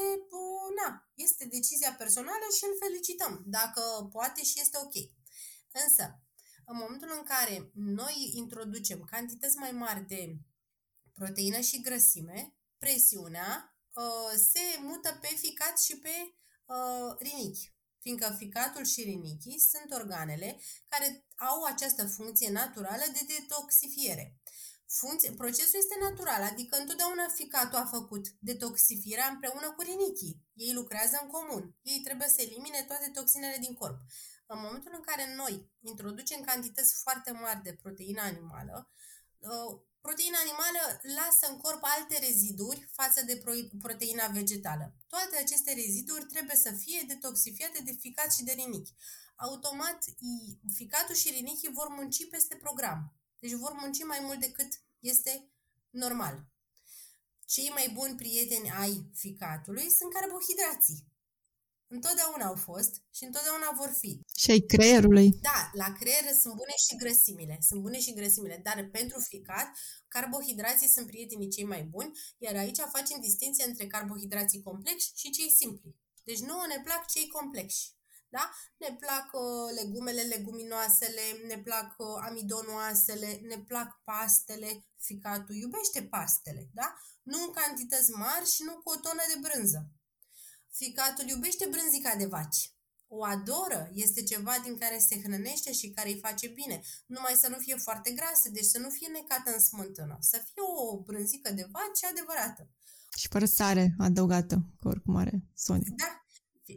[SPEAKER 2] na, este decizia personală și îl felicităm dacă poate și este ok. Însă, în momentul în care noi introducem cantități mai mari de proteină și grăsime, presiunea uh, se mută pe ficat și pe uh, rinichi, fiindcă ficatul și rinichii sunt organele care au această funcție naturală de detoxifiere. Funcție, procesul este natural, adică întotdeauna ficatul a făcut detoxifierea împreună cu rinichii. Ei lucrează în comun. Ei trebuie să elimine toate toxinele din corp. În momentul în care noi introducem cantități foarte mari de proteină animală, uh, Proteina animală lasă în corp alte reziduri față de proteina vegetală. Toate aceste reziduri trebuie să fie detoxifiate de ficat și de rinichi. Automat, ficatul și rinichii vor munci peste program. Deci vor munci mai mult decât este normal. Cei mai buni prieteni ai ficatului sunt carbohidrații. Întotdeauna au fost și întotdeauna vor fi.
[SPEAKER 1] Și ai creierului.
[SPEAKER 2] Da, la creier sunt bune și grăsimile. Sunt bune și grăsimile, dar pentru ficat, carbohidrații sunt prietenii cei mai buni, iar aici facem distinție între carbohidrații complexi și cei simpli. Deci nouă ne plac cei complexi. Da? Ne plac uh, legumele, leguminoasele, ne plac uh, amidonoasele, ne plac pastele, ficatul iubește pastele, da? Nu în cantități mari și nu cu o tonă de brânză. Ficatul iubește brânzica de vaci. O adoră, este ceva din care se hrănește și care îi face bine. Numai să nu fie foarte grasă, deci să nu fie necată în smântână. Să fie o brânzică de vaci adevărată.
[SPEAKER 1] Și fără sare adăugată, că oricum are Sonia.
[SPEAKER 2] Da,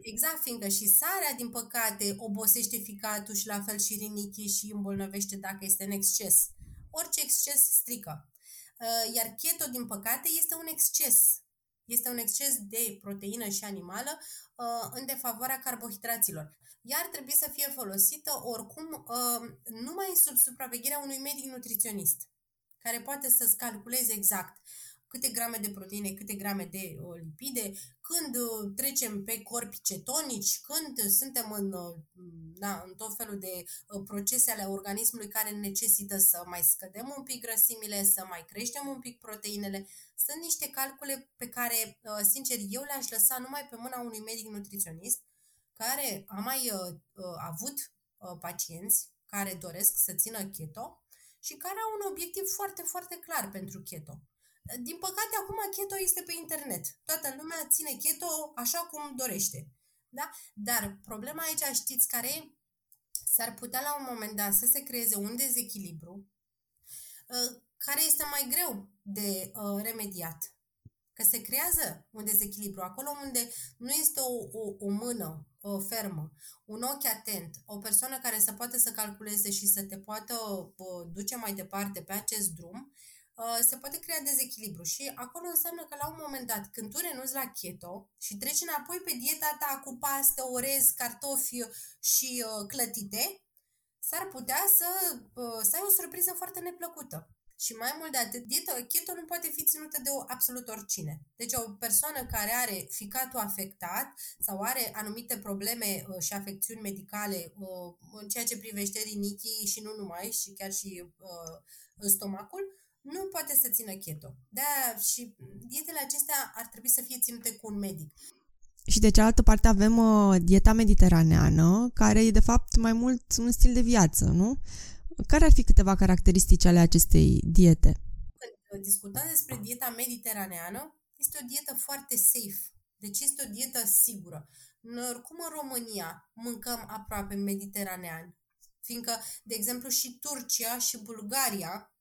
[SPEAKER 2] exact, fiindcă și sarea, din păcate, obosește ficatul și la fel și rinichii și îmbolnăvește dacă este în exces. Orice exces strică. Uh, iar keto, din păcate, este un exces este un exces de proteină și animală uh, în defavoarea carbohidraților. Iar trebuie să fie folosită oricum uh, numai sub supravegherea unui medic nutriționist, care poate să-ți calculeze exact câte grame de proteine, câte grame de uh, lipide, când uh, trecem pe corpi cetonici, când suntem în, uh, da, în tot felul de uh, procese ale organismului care necesită să mai scădem un pic grăsimile, să mai creștem un pic proteinele. Sunt niște calcule pe care, uh, sincer, eu le-aș lăsa numai pe mâna unui medic nutriționist care a mai uh, uh, avut uh, pacienți care doresc să țină keto și care au un obiectiv foarte, foarte clar pentru keto din păcate, acum keto este pe internet. Toată lumea ține keto așa cum dorește. Da? Dar problema aici, știți care e? S-ar putea la un moment dat să se creeze un dezechilibru uh, care este mai greu de uh, remediat. Că se creează un dezechilibru acolo unde nu este o, o, o mână o fermă, un ochi atent, o persoană care să poată să calculeze și să te poată uh, duce mai departe pe acest drum, uh, se poate crea dezechilibru și acolo înseamnă că la un moment dat, când tu renunți la keto și treci înapoi pe dieta ta cu paste, orez, cartofi și uh, clătite, s-ar putea să, uh, să ai o surpriză foarte neplăcută. Și mai mult de atât, dieta keto nu poate fi ținută de o, absolut oricine. Deci o persoană care are ficatul afectat sau are anumite probleme uh, și afecțiuni medicale uh, în ceea ce privește rinichii și nu numai, și chiar și uh, stomacul, nu poate să țină keto. de și dietele acestea ar trebui să fie ținute cu un medic.
[SPEAKER 1] Și de cealaltă parte avem uh, dieta mediteraneană, care e de fapt mai mult un stil de viață, nu? Care ar fi câteva caracteristici ale acestei diete?
[SPEAKER 2] Când discutăm despre dieta mediteraneană, este o dietă foarte safe. Deci este o dietă sigură. Noi oricum în România mâncăm aproape mediteranean. Fiindcă, de exemplu, și Turcia și Bulgaria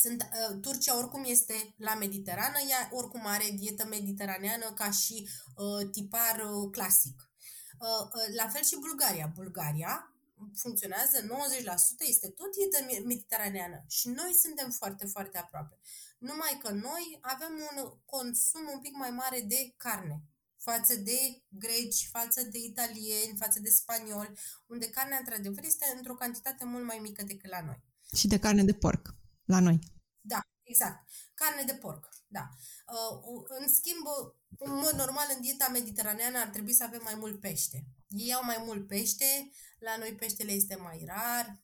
[SPEAKER 2] sunt, uh, Turcia oricum este la Mediterană, ea oricum are dietă mediteraneană ca și uh, tipar uh, clasic. Uh, uh, la fel și Bulgaria. Bulgaria funcționează 90%, este tot dietă mediteraneană și noi suntem foarte, foarte aproape. Numai că noi avem un consum un pic mai mare de carne față de greci, față de italieni, față de spanioli, unde carnea, într-adevăr, este într-o cantitate mult mai mică decât la noi.
[SPEAKER 1] Și de carne de porc, la noi.
[SPEAKER 2] Da, exact. Carne de porc, da. Uh, în schimb, în mod normal, în dieta mediteraneană ar trebui să avem mai mult pește. Ei au mai mult pește, la noi peștele este mai rar,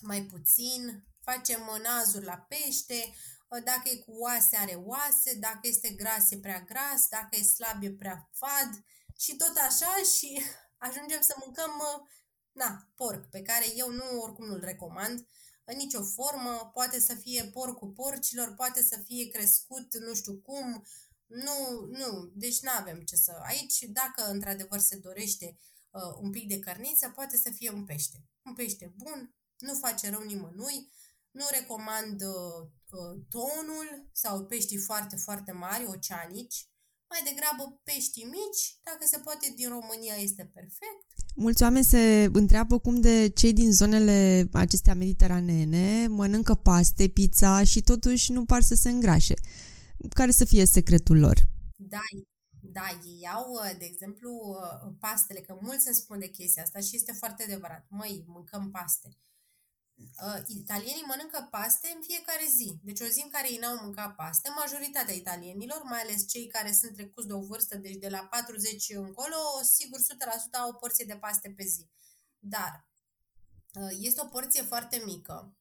[SPEAKER 2] mai puțin, facem nazuri la pește, uh, dacă e cu oase, are oase, dacă este gras, e prea gras, dacă e slab, e prea fad și tot așa și ajungem să mâncăm, uh, na, porc, pe care eu nu, oricum nu-l recomand, în nicio formă, poate să fie porcul porcilor, poate să fie crescut nu știu cum, nu, nu, deci nu avem ce să... Aici, dacă într-adevăr se dorește uh, un pic de cărniță, poate să fie un pește. Un pește bun, nu face rău nimănui, nu recomand uh, uh, tonul sau peștii foarte, foarte mari, oceanici, mai degrabă pești mici, dacă se poate din România este perfect.
[SPEAKER 1] Mulți oameni se întreabă cum de cei din zonele acestea mediteraneene mănâncă paste, pizza și totuși nu par să se îngrașe. Care să fie secretul lor?
[SPEAKER 2] Da, da, ei au, de exemplu, pastele, că mulți îmi spun de chestia asta și este foarte adevărat. Măi, mâncăm paste uh, italienii mănâncă paste în fiecare zi. Deci o zi în care ei n-au mâncat paste, majoritatea italienilor, mai ales cei care sunt trecuți de o vârstă, deci de la 40 încolo, sigur 100% au o porție de paste pe zi. Dar uh, este o porție foarte mică.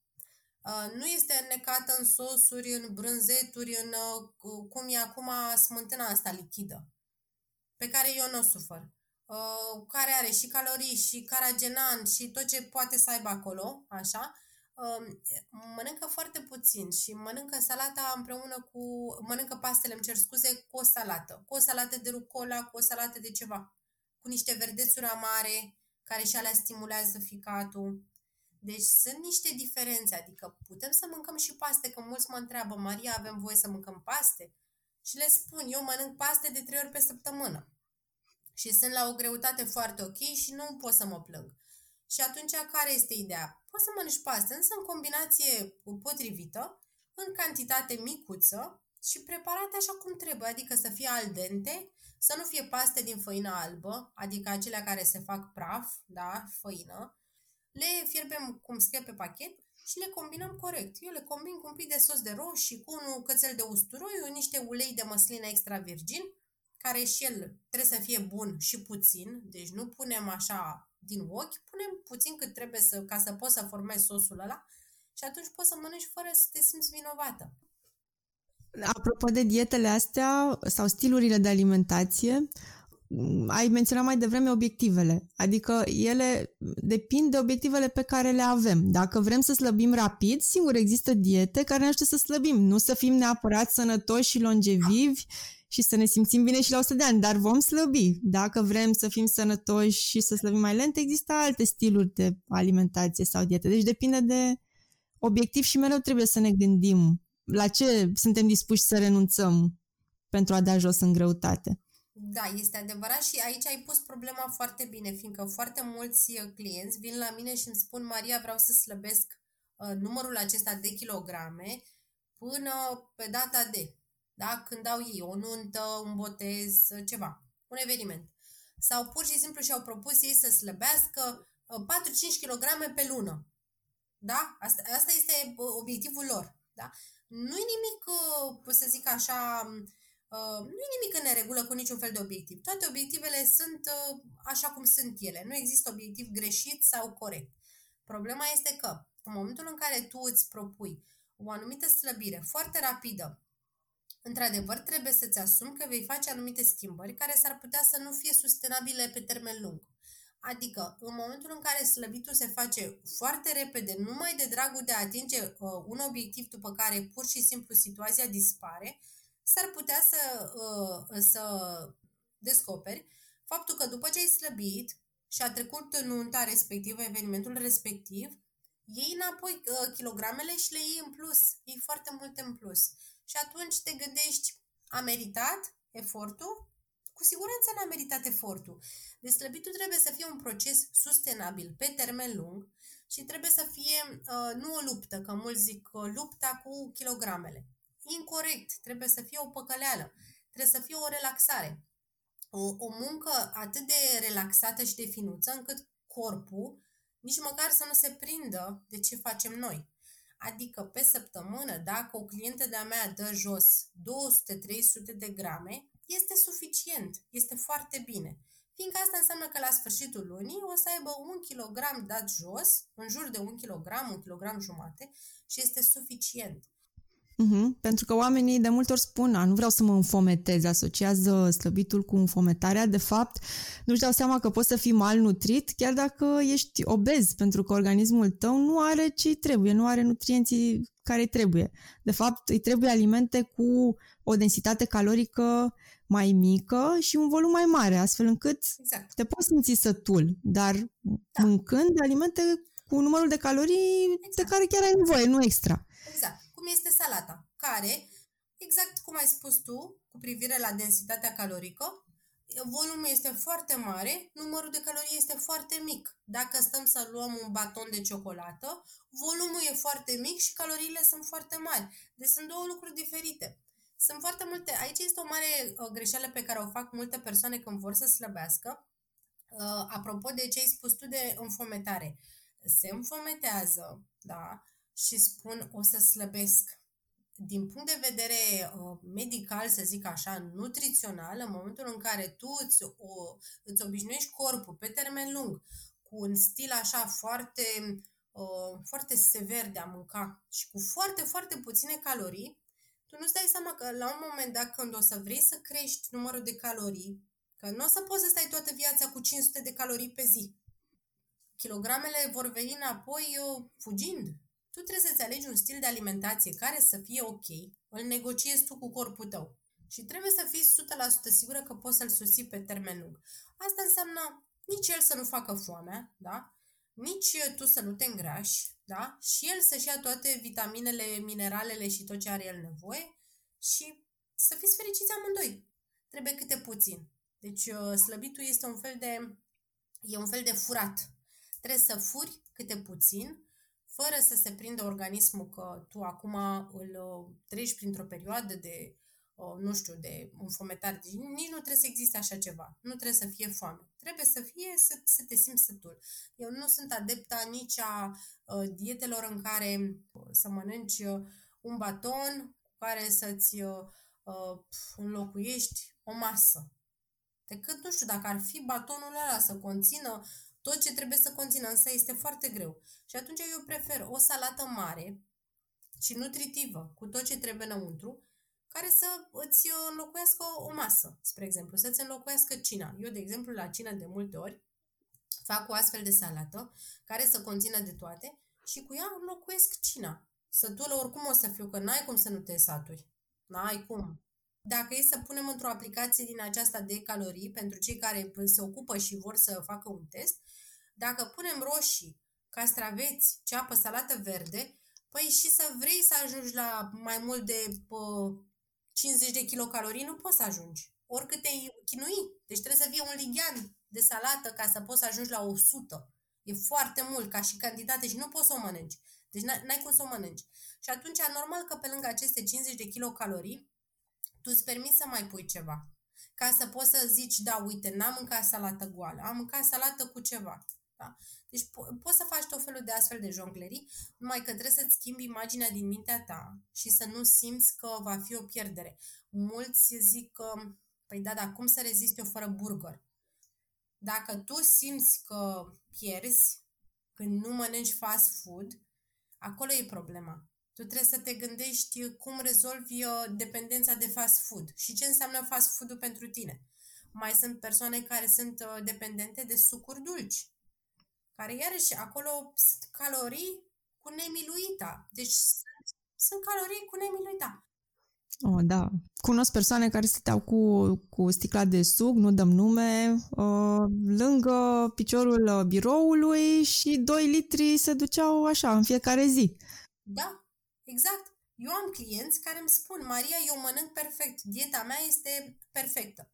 [SPEAKER 2] Uh, nu este înnecată în sosuri, în brânzeturi, în uh, cum e acum smântâna asta lichidă, pe care eu nu o sufăr. Uh, care are și calorii și caragenan și tot ce poate să aibă acolo, așa, uh, mănâncă foarte puțin și mănâncă salata împreună cu, mănâncă pastele, îmi cer scuze, cu o salată, cu o salată de rucola, cu o salată de ceva, cu niște verdețuri amare, care și alea stimulează ficatul. Deci sunt niște diferențe, adică putem să mâncăm și paste, că mulți mă întreabă, Maria, avem voie să mâncăm paste? Și le spun, eu mănânc paste de trei ori pe săptămână și sunt la o greutate foarte ok și nu pot să mă plâng. Și atunci care este ideea? Poți să mănânci paste, însă în combinație potrivită, în cantitate micuță și preparate așa cum trebuie, adică să fie al dente, să nu fie paste din făină albă, adică acelea care se fac praf, da, făină, le fierbem cum scrie pe pachet și le combinăm corect. Eu le combin cu un pic de sos de roșii, cu un cățel de usturoi, niște ulei de măslină extra virgin care și el trebuie să fie bun și puțin, deci nu punem așa din ochi, punem puțin cât trebuie să, ca să poți să formezi sosul ăla și atunci poți să mănânci fără să te simți vinovată.
[SPEAKER 1] Apropo de dietele astea sau stilurile de alimentație, ai menționat mai devreme obiectivele, adică ele depind de obiectivele pe care le avem. Dacă vrem să slăbim rapid, sigur există diete care ne ajută să slăbim, nu să fim neapărat sănătoși și longevivi și să ne simțim bine și la 100 de ani, dar vom slăbi. Dacă vrem să fim sănătoși și să slăbim mai lent, există alte stiluri de alimentație sau dietă. Deci depinde de obiectiv și mereu trebuie să ne gândim la ce suntem dispuși să renunțăm pentru a da jos în greutate.
[SPEAKER 2] Da, este adevărat și aici ai pus problema foarte bine, fiindcă foarte mulți uh, clienți vin la mine și îmi spun Maria, vreau să slăbesc uh, numărul acesta de kilograme până pe data de, da? când dau ei o nuntă, un botez, ceva, un eveniment. Sau pur și simplu și-au propus ei să slăbească 4-5 uh, kg pe lună. Da? Asta, asta este uh, obiectivul lor. Da? Nu-i nimic, uh, să zic așa, nu e nimic în neregulă cu niciun fel de obiectiv. Toate obiectivele sunt așa cum sunt ele. Nu există obiectiv greșit sau corect. Problema este că în momentul în care tu îți propui o anumită slăbire foarte rapidă, într-adevăr trebuie să-ți asumi că vei face anumite schimbări care s-ar putea să nu fie sustenabile pe termen lung. Adică, în momentul în care slăbitul se face foarte repede, numai de dragul de a atinge uh, un obiectiv după care pur și simplu situația dispare, s-ar putea să, uh, să descoperi faptul că după ce ai slăbit și a trecut nunta respectivă, evenimentul respectiv, iei înapoi uh, kilogramele și le iei în plus, iei foarte multe în plus. Și atunci te gândești, a meritat efortul? Cu siguranță n-a meritat efortul. Deslăbitul trebuie să fie un proces sustenabil pe termen lung și trebuie să fie uh, nu o luptă, că mulți zic uh, lupta cu kilogramele. Incorrect, trebuie să fie o păcăleală, trebuie să fie o relaxare. O, o muncă atât de relaxată și de finuță încât corpul nici măcar să nu se prindă de ce facem noi. Adică pe săptămână, dacă o clientă de-a mea dă jos 200-300 de grame, este suficient, este foarte bine. Fiindcă asta înseamnă că la sfârșitul lunii o să aibă un kilogram dat jos, în jur de un kilogram, un kilogram jumate și este suficient.
[SPEAKER 1] Uh-huh. Pentru că oamenii de multe ori spun, nu vreau să mă înfometez, asociază slăbitul cu înfometarea. De fapt, nu-și dau seama că poți să fii malnutrit chiar dacă ești obez, pentru că organismul tău nu are ce trebuie, nu are nutrienții care îi trebuie. De fapt, îi trebuie alimente cu o densitate calorică mai mică și un volum mai mare, astfel încât exact. te poți simți sătul, dar da. mâncând alimente cu numărul de calorii exact. de care chiar ai nevoie, nu extra.
[SPEAKER 2] Exact. Cum este salata, care, exact cum ai spus tu, cu privire la densitatea calorică, volumul este foarte mare, numărul de calorii este foarte mic. Dacă stăm să luăm un baton de ciocolată, volumul e foarte mic și caloriile sunt foarte mari. Deci sunt două lucruri diferite. Sunt foarte multe. Aici este o mare uh, greșeală pe care o fac multe persoane când vor să slăbească. Uh, apropo de ce ai spus tu de înfometare. Se înfometează, da, și spun o să slăbesc. Din punct de vedere uh, medical, să zic așa, nutrițional, în momentul în care tu îți, o, îți obișnuiești corpul pe termen lung cu un stil așa foarte, uh, foarte sever de a mânca și cu foarte, foarte puține calorii, tu nu-ți dai seama că la un moment dat când o să vrei să crești numărul de calorii, că nu o să poți să stai toată viața cu 500 de calorii pe zi. Kilogramele vor veni înapoi uh, fugind. Tu trebuie să-ți alegi un stil de alimentație care să fie ok, îl negociezi tu cu corpul tău. Și trebuie să fii 100% sigură că poți să-l susții pe termen lung. Asta înseamnă nici el să nu facă foamea, da? nici tu să nu te îngrași, da? Și el să-și ia toate vitaminele, mineralele și tot ce are el nevoie și să fiți fericiți amândoi. Trebuie câte puțin. Deci uh, slăbitul este un fel de e un fel de furat. Trebuie să furi câte puțin, fără să se prindă organismul că tu acum îl uh, treci printr-o perioadă de nu știu, de înfometare. Deci nici nu trebuie să existe așa ceva. Nu trebuie să fie foame. Trebuie să fie să, să te simți sătul. Eu nu sunt adepta nici a uh, dietelor în care să mănânci uh, un baton cu care să-ți uh, uh, înlocuiești o masă. Decât, nu știu, dacă ar fi batonul ăla să conțină tot ce trebuie să conțină, însă este foarte greu. Și atunci eu prefer o salată mare și nutritivă, cu tot ce trebuie înăuntru, care să îți înlocuiască o masă, spre exemplu, să-ți înlocuiască cina. Eu, de exemplu, la cină de multe ori fac o astfel de salată care să conțină de toate și cu ea înlocuiesc cina. Sătulă oricum o să fiu, că n-ai cum să nu te saturi. N-ai cum. Dacă e să punem într-o aplicație din aceasta de calorii, pentru cei care se ocupă și vor să facă un test, dacă punem roșii, castraveți, ceapă, salată verde, păi și să vrei să ajungi la mai mult de pă, 50 de kilocalorii nu poți să ajungi. Oricât te chinui. Deci trebuie să fie un lighean de salată ca să poți să ajungi la 100. E foarte mult ca și cantitate și nu poți să o mănânci. Deci n-ai cum să o mănânci. Și atunci, normal că pe lângă aceste 50 de kilocalorii, tu îți permiți să mai pui ceva. Ca să poți să zici, da, uite, n-am mâncat salată goală, am mâncat salată cu ceva. Da? Deci po- poți să faci tot felul de astfel de jonglerii, numai că trebuie să-ți schimbi imaginea din mintea ta și să nu simți că va fi o pierdere. Mulți zic că, păi da, dar cum să rezist eu fără burger? Dacă tu simți că pierzi când nu mănânci fast food, acolo e problema. Tu trebuie să te gândești cum rezolvi uh, dependența de fast food și ce înseamnă fast food pentru tine. Mai sunt persoane care sunt uh, dependente de sucuri dulci, care iarăși acolo sunt calorii cu nemiluita. Deci sunt, sunt calorii cu nemiluita.
[SPEAKER 1] Oh, da. Cunosc persoane care stăteau cu, cu sticla de suc, nu dăm nume, uh, lângă piciorul uh, biroului și 2 litri se duceau așa în fiecare zi.
[SPEAKER 2] Da, exact. Eu am clienți care îmi spun, Maria, eu mănânc perfect, dieta mea este perfectă.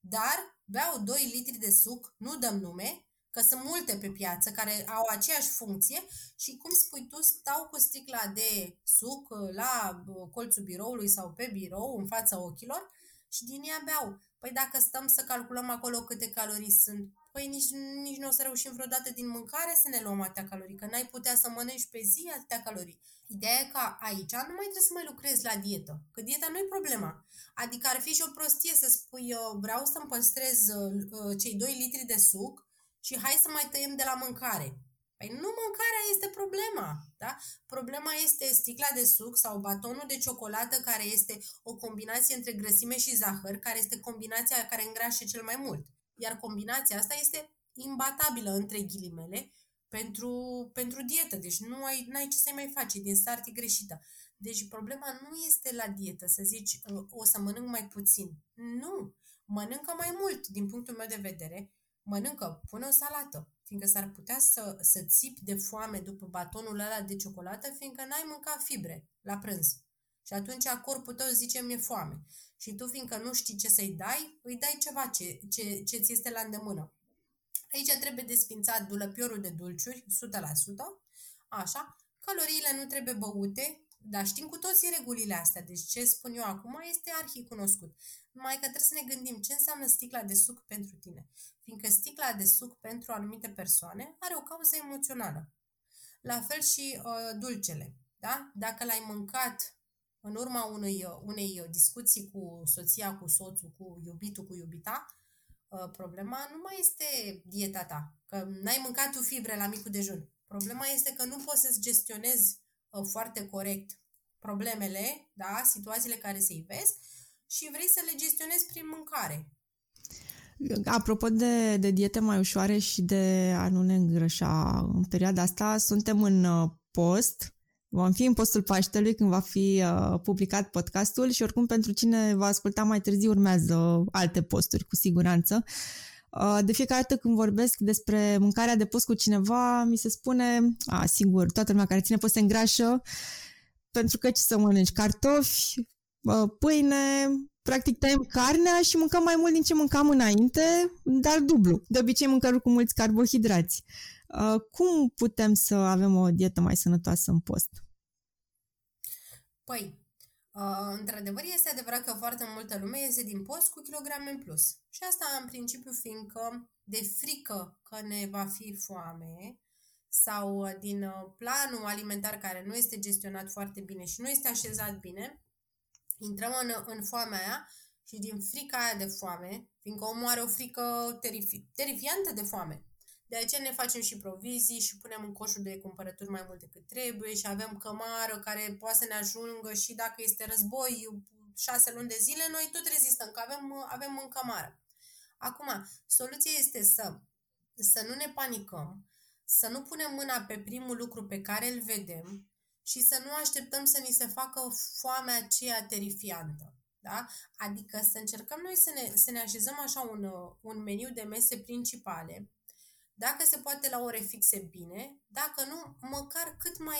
[SPEAKER 2] Dar beau 2 litri de suc, nu dăm nume, că sunt multe pe piață care au aceeași funcție și, cum spui tu, stau cu sticla de suc la uh, colțul biroului sau pe birou, în fața ochilor și din ea beau. Păi dacă stăm să calculăm acolo câte calorii sunt, păi nici, nici nu o să reușim vreodată din mâncare să ne luăm atâtea calorii, că n-ai putea să mănânci pe zi atâtea calorii. Ideea e că aici nu mai trebuie să mai lucrezi la dietă, că dieta nu e problema. Adică ar fi și o prostie să spui, eu vreau să-mi păstrez uh, cei 2 litri de suc, și hai să mai tăiem de la mâncare. Păi nu mâncarea este problema, da? Problema este sticla de suc sau batonul de ciocolată care este o combinație între grăsime și zahăr, care este combinația care îngrașe cel mai mult. Iar combinația asta este imbatabilă între ghilimele pentru, pentru dietă, deci nu ai, n-ai ce să-i mai faci, din start e greșită. Deci problema nu este la dietă, să zici o să mănânc mai puțin. Nu, mănâncă mai mult din punctul meu de vedere, mănâncă, pune o salată, fiindcă s-ar putea să, să țipi de foame după batonul ăla de ciocolată, fiindcă n-ai mâncat fibre la prânz. Și atunci corpul tău zice mi-e foame. Și tu, fiindcă nu știi ce să-i dai, îi dai ceva ce, ce, ce ți este la îndemână. Aici trebuie desfințat dulăpiorul de dulciuri, 100%, așa, caloriile nu trebuie băute, dar știm cu toții regulile astea, deci ce spun eu acum este arhi cunoscut. Numai că trebuie să ne gândim ce înseamnă sticla de suc pentru tine. Fiindcă sticla de suc pentru anumite persoane are o cauză emoțională. La fel și uh, dulcele. Da? Dacă l-ai mâncat în urma unei, uh, unei discuții cu soția, cu soțul, cu iubitul, cu iubita, uh, problema nu mai este dieta ta, că n-ai mâncat tu fibre la micul dejun. Problema este că nu poți să-ți gestionezi uh, foarte corect problemele, da, situațiile care se ivesc și vrei să le gestionezi prin mâncare.
[SPEAKER 1] Apropo de, de diete mai ușoare și de a nu ne îngrășa în perioada asta, suntem în uh, post. Vom fi în postul Paștelui când va fi uh, publicat podcastul și oricum pentru cine va asculta mai târziu urmează alte posturi cu siguranță. Uh, de fiecare dată când vorbesc despre mâncarea de post cu cineva, mi se spune, a, sigur, toată lumea care ține post se îngrașă, pentru că ce să mănânci? Cartofi, pâine, practic tăiem carnea și mâncăm mai mult din ce mâncam înainte, dar dublu. De obicei mâncăm cu mulți carbohidrați. Cum putem să avem o dietă mai sănătoasă în post?
[SPEAKER 2] Păi, Uh, într-adevăr, este adevărat că foarte multă lume iese din post cu kilograme în plus. Și asta în principiu fiindcă de frică că ne va fi foame sau din planul alimentar care nu este gestionat foarte bine și nu este așezat bine, intrăm în, în foamea aia și din frica aia de foame, fiindcă omul are o frică terifi, terifiantă de foame. De aceea ne facem și provizii și punem în coșul de cumpărături mai mult decât trebuie și avem cămară care poate să ne ajungă și dacă este război șase luni de zile, noi tot rezistăm, că avem, avem în cămară. Acum, soluția este să, să nu ne panicăm, să nu punem mâna pe primul lucru pe care îl vedem, și să nu așteptăm să ni se facă foamea aceea terifiantă. Da? Adică să încercăm noi să ne, să ne așezăm așa un, un meniu de mese principale, dacă se poate la ore fixe, bine, dacă nu, măcar cât mai,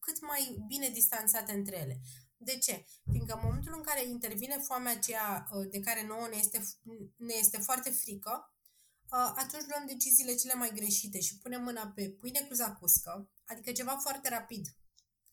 [SPEAKER 2] cât mai bine distanțate între ele. De ce? Fiindcă în momentul în care intervine foamea aceea uh, de care nouă ne este, ne este foarte frică, uh, atunci luăm deciziile cele mai greșite și punem mâna pe pâine cu zacuscă, adică ceva foarte rapid,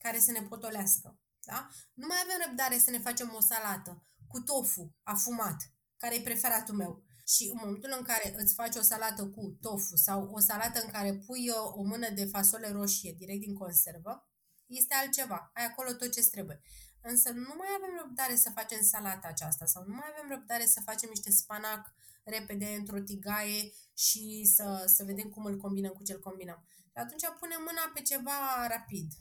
[SPEAKER 2] care să ne potolească. Da? Nu mai avem răbdare să ne facem o salată cu tofu afumat, care e preferatul meu. Și în momentul în care îți faci o salată cu tofu sau o salată în care pui o, o mână de fasole roșie direct din conservă, este altceva. Ai acolo tot ce trebuie. Însă nu mai avem răbdare să facem salata aceasta sau nu mai avem răbdare să facem niște spanac repede într-o tigaie și să, să vedem cum îl combinăm cu ce îl combinăm. Și atunci punem mâna pe ceva rapid.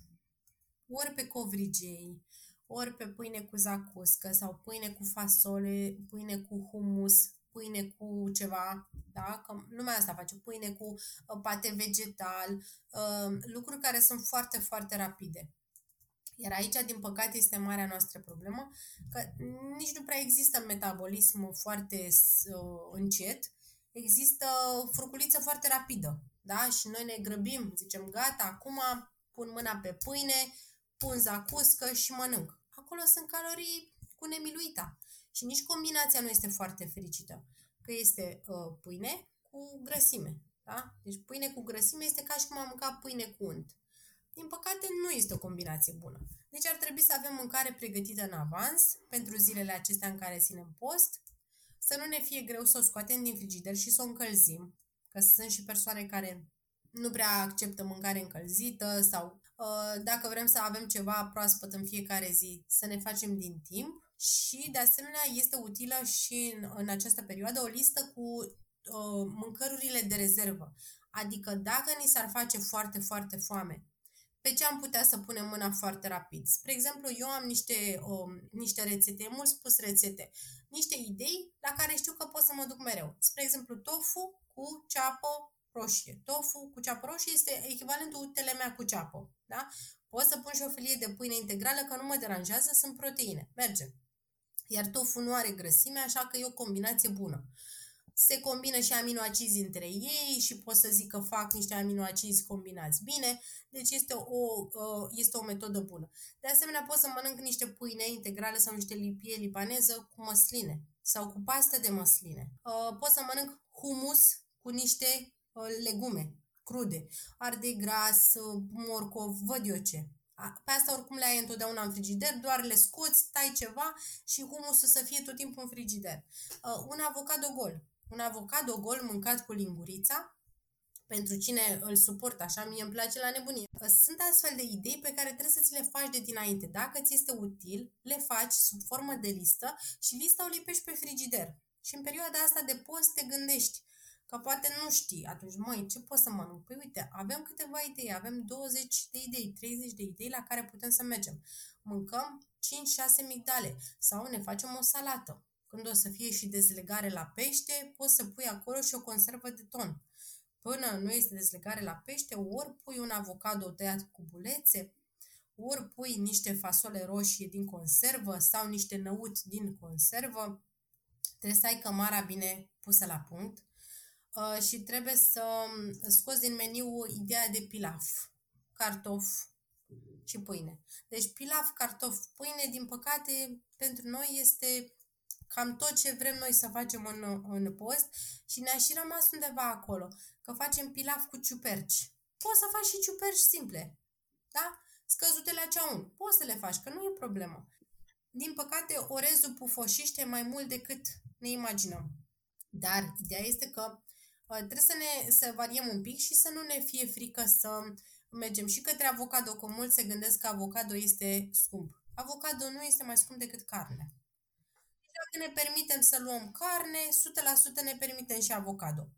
[SPEAKER 2] Ori pe covrigei, ori pe pâine cu zacuscă sau pâine cu fasole, pâine cu humus, pâine cu ceva, da? Că lumea asta face, pâine cu uh, pate vegetal, uh, lucruri care sunt foarte, foarte rapide. Iar aici, din păcate, este marea noastră problemă, că nici nu prea există metabolism foarte uh, încet, există furculiță foarte rapidă, da? Și noi ne grăbim, zicem, gata, acum pun mâna pe pâine, pun zacuscă și mănânc. Acolo sunt calorii cu nemiluita. Și nici combinația nu este foarte fericită, că este uh, pâine cu grăsime. Da? Deci pâine cu grăsime este ca și cum am mâncat pâine cu unt. Din păcate, nu este o combinație bună. Deci ar trebui să avem mâncare pregătită în avans pentru zilele acestea în care ținem post, să nu ne fie greu să o scoatem din frigider și să o încălzim, că sunt și persoane care nu prea acceptă mâncare încălzită sau uh, dacă vrem să avem ceva proaspăt în fiecare zi, să ne facem din timp și, de asemenea, este utilă și în, în această perioadă o listă cu uh, mâncărurile de rezervă. Adică dacă ni s-ar face foarte, foarte foame, pe ce am putea să punem mâna foarte rapid. Spre exemplu, eu am niște, um, niște rețete, mult spus rețete, niște idei la care știu că pot să mă duc mereu. Spre exemplu, tofu cu ceapă roșie. Tofu cu ceapă roșie este echivalentul telemea cu ceapă. Da? Pot să pun și o felie de pâine integrală, că nu mă deranjează, sunt proteine. Merge. Iar tofu nu are grăsime, așa că e o combinație bună. Se combină și aminoacizi între ei și pot să zic că fac niște aminoacizi combinați bine, deci este o, este o metodă bună. De asemenea, pot să mănânc niște pâine integrale sau niște lipie lipaneză cu măsline sau cu pastă de măsline. Uh, pot să mănânc humus cu niște uh, legume crude, ardei gras, uh, morcov, văd eu ce. Pe asta oricum le ai întotdeauna în frigider, doar le scoți, tai ceva și humusul să fie tot timpul în frigider. Uh, un avocado gol. Un avocado gol mâncat cu lingurița, pentru cine îl suportă așa, mie îmi place la nebunie. Uh, sunt astfel de idei pe care trebuie să ți le faci de dinainte. Dacă ți este util, le faci sub formă de listă și lista o lipești pe frigider. Și în perioada asta de post te gândești Că poate nu știi. Atunci, măi, ce pot să mănânc? Păi uite, avem câteva idei, avem 20 de idei, 30 de idei la care putem să mergem. Mâncăm 5-6 migdale sau ne facem o salată. Când o să fie și dezlegare la pește, poți să pui acolo și o conservă de ton. Până nu este dezlegare la pește, ori pui un avocado tăiat cu bulețe, ori pui niște fasole roșii din conservă sau niște năut din conservă. Trebuie să ai cămara bine pusă la punct Uh, și trebuie să um, scoți din meniu ideea de pilaf, cartof și pâine. Deci pilaf, cartof, pâine, din păcate, pentru noi este cam tot ce vrem noi să facem în, în post și ne-a și rămas undeva acolo, că facem pilaf cu ciuperci. Poți să faci și ciuperci simple, da? Scăzute la ceaun. Poți să le faci, că nu e problemă. Din păcate, orezul pufoșiște mai mult decât ne imaginăm. Dar ideea este că Uh, trebuie să ne să variem un pic și să nu ne fie frică să mergem și către avocado, că mulți se gândesc că avocado este scump. Avocado nu este mai scump decât carne. Dacă ne permitem să luăm carne, 100% ne permitem și avocado.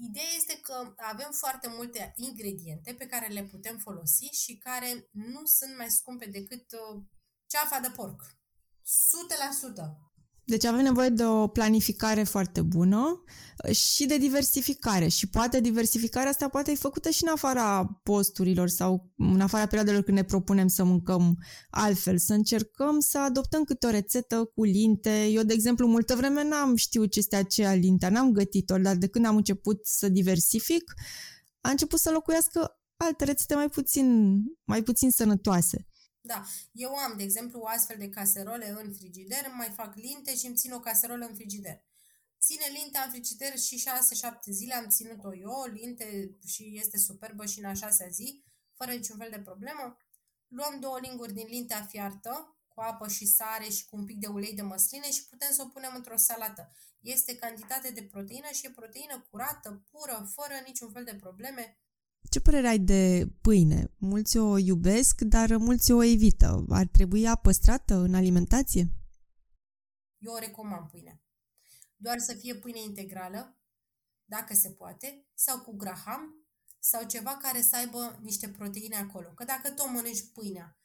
[SPEAKER 2] Ideea este că avem foarte multe ingrediente pe care le putem folosi și care nu sunt mai scumpe decât uh, ceafa de porc. 100%.
[SPEAKER 1] Deci avem nevoie de o planificare foarte bună uh, și de diversificare. Și poate diversificarea asta poate fi făcută și în afara posturilor sau în afara perioadelor când ne propunem să mâncăm altfel. Să încercăm să adoptăm câte o rețetă cu linte. Eu, de exemplu, multă vreme n-am știut ce este aceea linte, n-am gătit-o, dar de când am început să diversific, a început să locuiască alte rețete mai puțin, mai puțin sănătoase.
[SPEAKER 2] Da, eu am, de exemplu, o astfel de caserole în frigider, mai fac linte și îmi țin o caserolă în frigider. Ține lintea în frigider și 6-7 zile am ținut-o eu, linte și este superbă și în a șasea zi, fără niciun fel de problemă. luăm două linguri din lintea fiartă, cu apă și sare și cu un pic de ulei de măsline și putem să o punem într-o salată. Este cantitate de proteină și e proteină curată, pură, fără niciun fel de probleme.
[SPEAKER 1] Ce părere ai de pâine? Mulți o iubesc, dar mulți o evită. Ar trebui ea păstrată în alimentație?
[SPEAKER 2] Eu o recomand pâinea. Doar să fie pâine integrală, dacă se poate, sau cu graham, sau ceva care să aibă niște proteine acolo. Că dacă tot mănânci pâinea,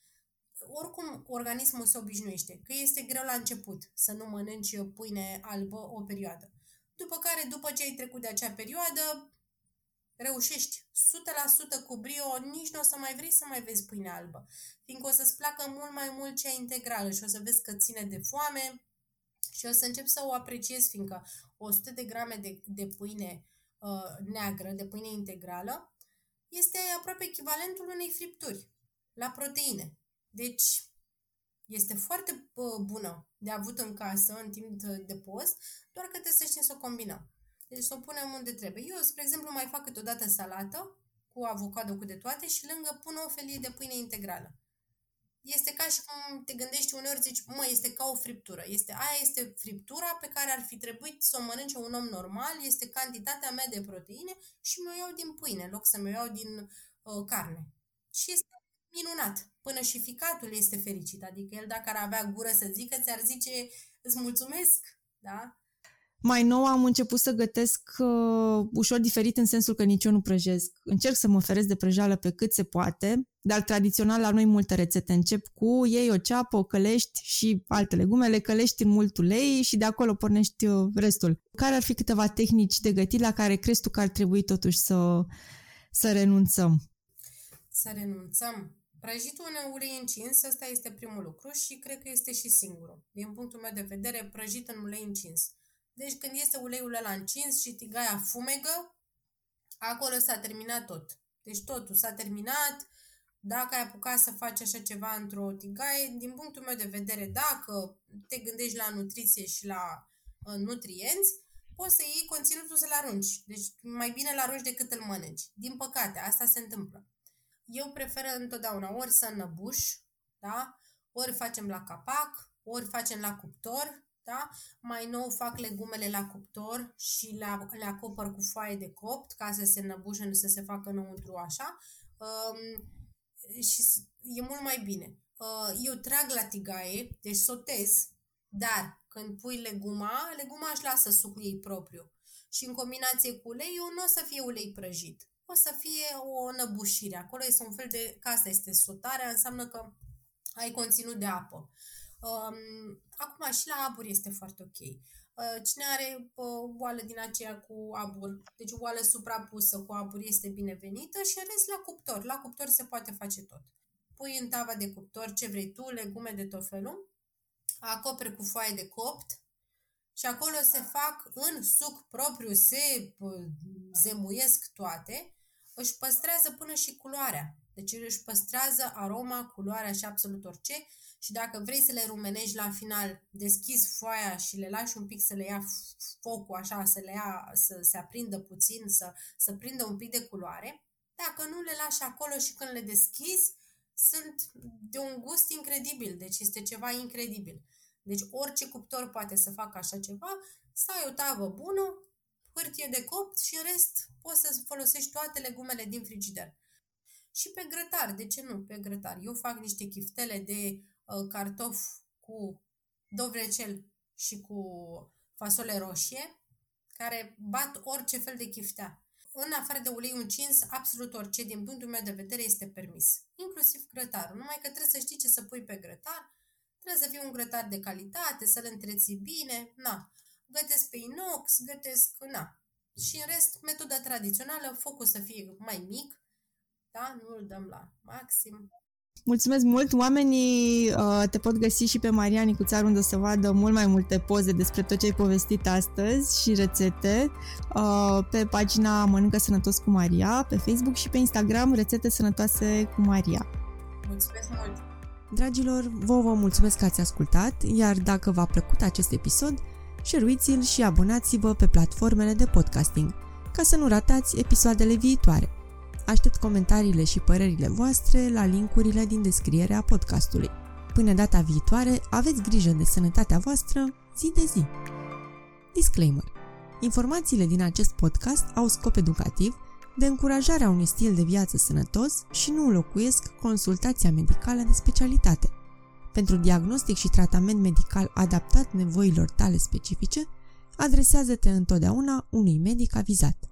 [SPEAKER 2] oricum organismul se obișnuiește, că este greu la început să nu mănânci pâine albă o perioadă. După care, după ce ai trecut de acea perioadă, reușești 100% cu brio, nici nu o să mai vrei să mai vezi pâine albă. Fiindcă o să-ți placă mult mai mult cea integrală și o să vezi că ține de foame și o să încep să o apreciezi, fiindcă 100 de grame de, de pâine uh, neagră, de pâine integrală, este aproape echivalentul unei fripturi la proteine. Deci, este foarte bună de avut în casă în timp de post, doar că trebuie să știm să o combinăm. Deci să o punem unde trebuie. Eu, spre exemplu, mai fac câteodată salată cu avocado, cu de toate și lângă pun o felie de pâine integrală. Este ca și cum te gândești uneori, zici, mă, este ca o friptură. Este, aia este friptura pe care ar fi trebuit să o mănânce un om normal, este cantitatea mea de proteine și mi-o iau din pâine, în loc să mi-o iau din uh, carne. Și este minunat. Până și ficatul este fericit. Adică el dacă ar avea gură să zică, ți-ar zice îți mulțumesc. Da?
[SPEAKER 1] Mai nou am început să gătesc uh, ușor diferit în sensul că nici eu nu prăjesc. Încerc să mă feresc de prăjală pe cât se poate, dar tradițional la noi multe rețete încep cu iei o ceapă, o călești și alte legume, le călești în mult ulei și de acolo pornești uh, restul. Care ar fi câteva tehnici de gătit la care crezi tu că ar trebui totuși să, să renunțăm?
[SPEAKER 2] Să renunțăm? Prăjitul în ulei încins, ăsta este primul lucru și cred că este și singurul. Din punctul meu de vedere, prăjit în ulei încins. Deci când este uleiul ăla încins și tigaia fumegă, acolo s-a terminat tot. Deci totul s-a terminat. Dacă ai apucat să faci așa ceva într-o tigaie, din punctul meu de vedere, dacă te gândești la nutriție și la uh, nutrienți, poți să iei conținutul să-l arunci. Deci mai bine l arunci decât îl mănânci. Din păcate, asta se întâmplă. Eu prefer întotdeauna ori să înăbuș, da? ori facem la capac, ori facem la cuptor, da? Mai nou fac legumele la cuptor și le, le acopăr cu foaie de copt ca să se înăbușe, nu să se facă înăuntru așa. Um, și e mult mai bine. Uh, eu trag la tigaie, deci sotez, dar când pui leguma, leguma își lasă sucul ei propriu. Și în combinație cu uleiul nu o să fie ulei prăjit o să fie o năbușire. Acolo este un fel de, ca asta este sotarea, înseamnă că ai conținut de apă. Um, acum și la abur este foarte ok. Uh, cine are uh, oală din aceea cu abur, deci oală suprapusă cu abur este binevenită și în rest la cuptor. La cuptor se poate face tot. Pui în tava de cuptor ce vrei tu, legume de tot felul, acoperi cu foaie de copt, și acolo se fac în suc propriu, se zemuiesc toate își păstrează până și culoarea. Deci își păstrează aroma, culoarea și absolut orice și dacă vrei să le rumenești la final, deschizi foaia și le lași un pic să le ia focul așa, să le ia, să se aprindă puțin, să, să prindă un pic de culoare. Dacă nu le lași acolo și când le deschizi, sunt de un gust incredibil, deci este ceva incredibil. Deci orice cuptor poate să facă așa ceva, să ai o tavă bună, hârtie de copt și în rest poți să folosești toate legumele din frigider. Și pe grătar, de ce nu? Pe grătar. Eu fac niște chiftele de uh, cartof cu dovrecel și cu fasole roșie, care bat orice fel de chiftea. În afară de ulei încins, absolut orice, din punctul meu de vedere, este permis. Inclusiv grătarul. Numai că trebuie să știi ce să pui pe grătar, trebuie să fie un grătar de calitate, să-l întreții bine, na gătesc pe inox, gătesc, na. Și în rest, metoda tradițională, focul să fie mai mic, da? Nu îl dăm la maxim.
[SPEAKER 1] Mulțumesc mult! Oamenii uh, te pot găsi și pe Maria Nicuțar unde să vadă mult mai multe poze despre tot ce ai povestit astăzi și rețete uh, pe pagina Mănâncă Sănătos cu Maria, pe Facebook și pe Instagram Rețete Sănătoase cu Maria.
[SPEAKER 2] Mulțumesc mult!
[SPEAKER 1] Dragilor, vă vă mulțumesc că ați ascultat, iar dacă v-a plăcut acest episod, share-l și abonați-vă pe platformele de podcasting, ca să nu ratați episoadele viitoare. Aștept comentariile și părerile voastre la linkurile din descrierea podcastului. Până data viitoare, aveți grijă de sănătatea voastră zi de zi. Disclaimer. Informațiile din acest podcast au scop educativ de încurajarea unui stil de viață sănătos și nu înlocuiesc consultația medicală de specialitate. Pentru diagnostic și tratament medical adaptat nevoilor tale specifice, adresează-te întotdeauna unui medic avizat.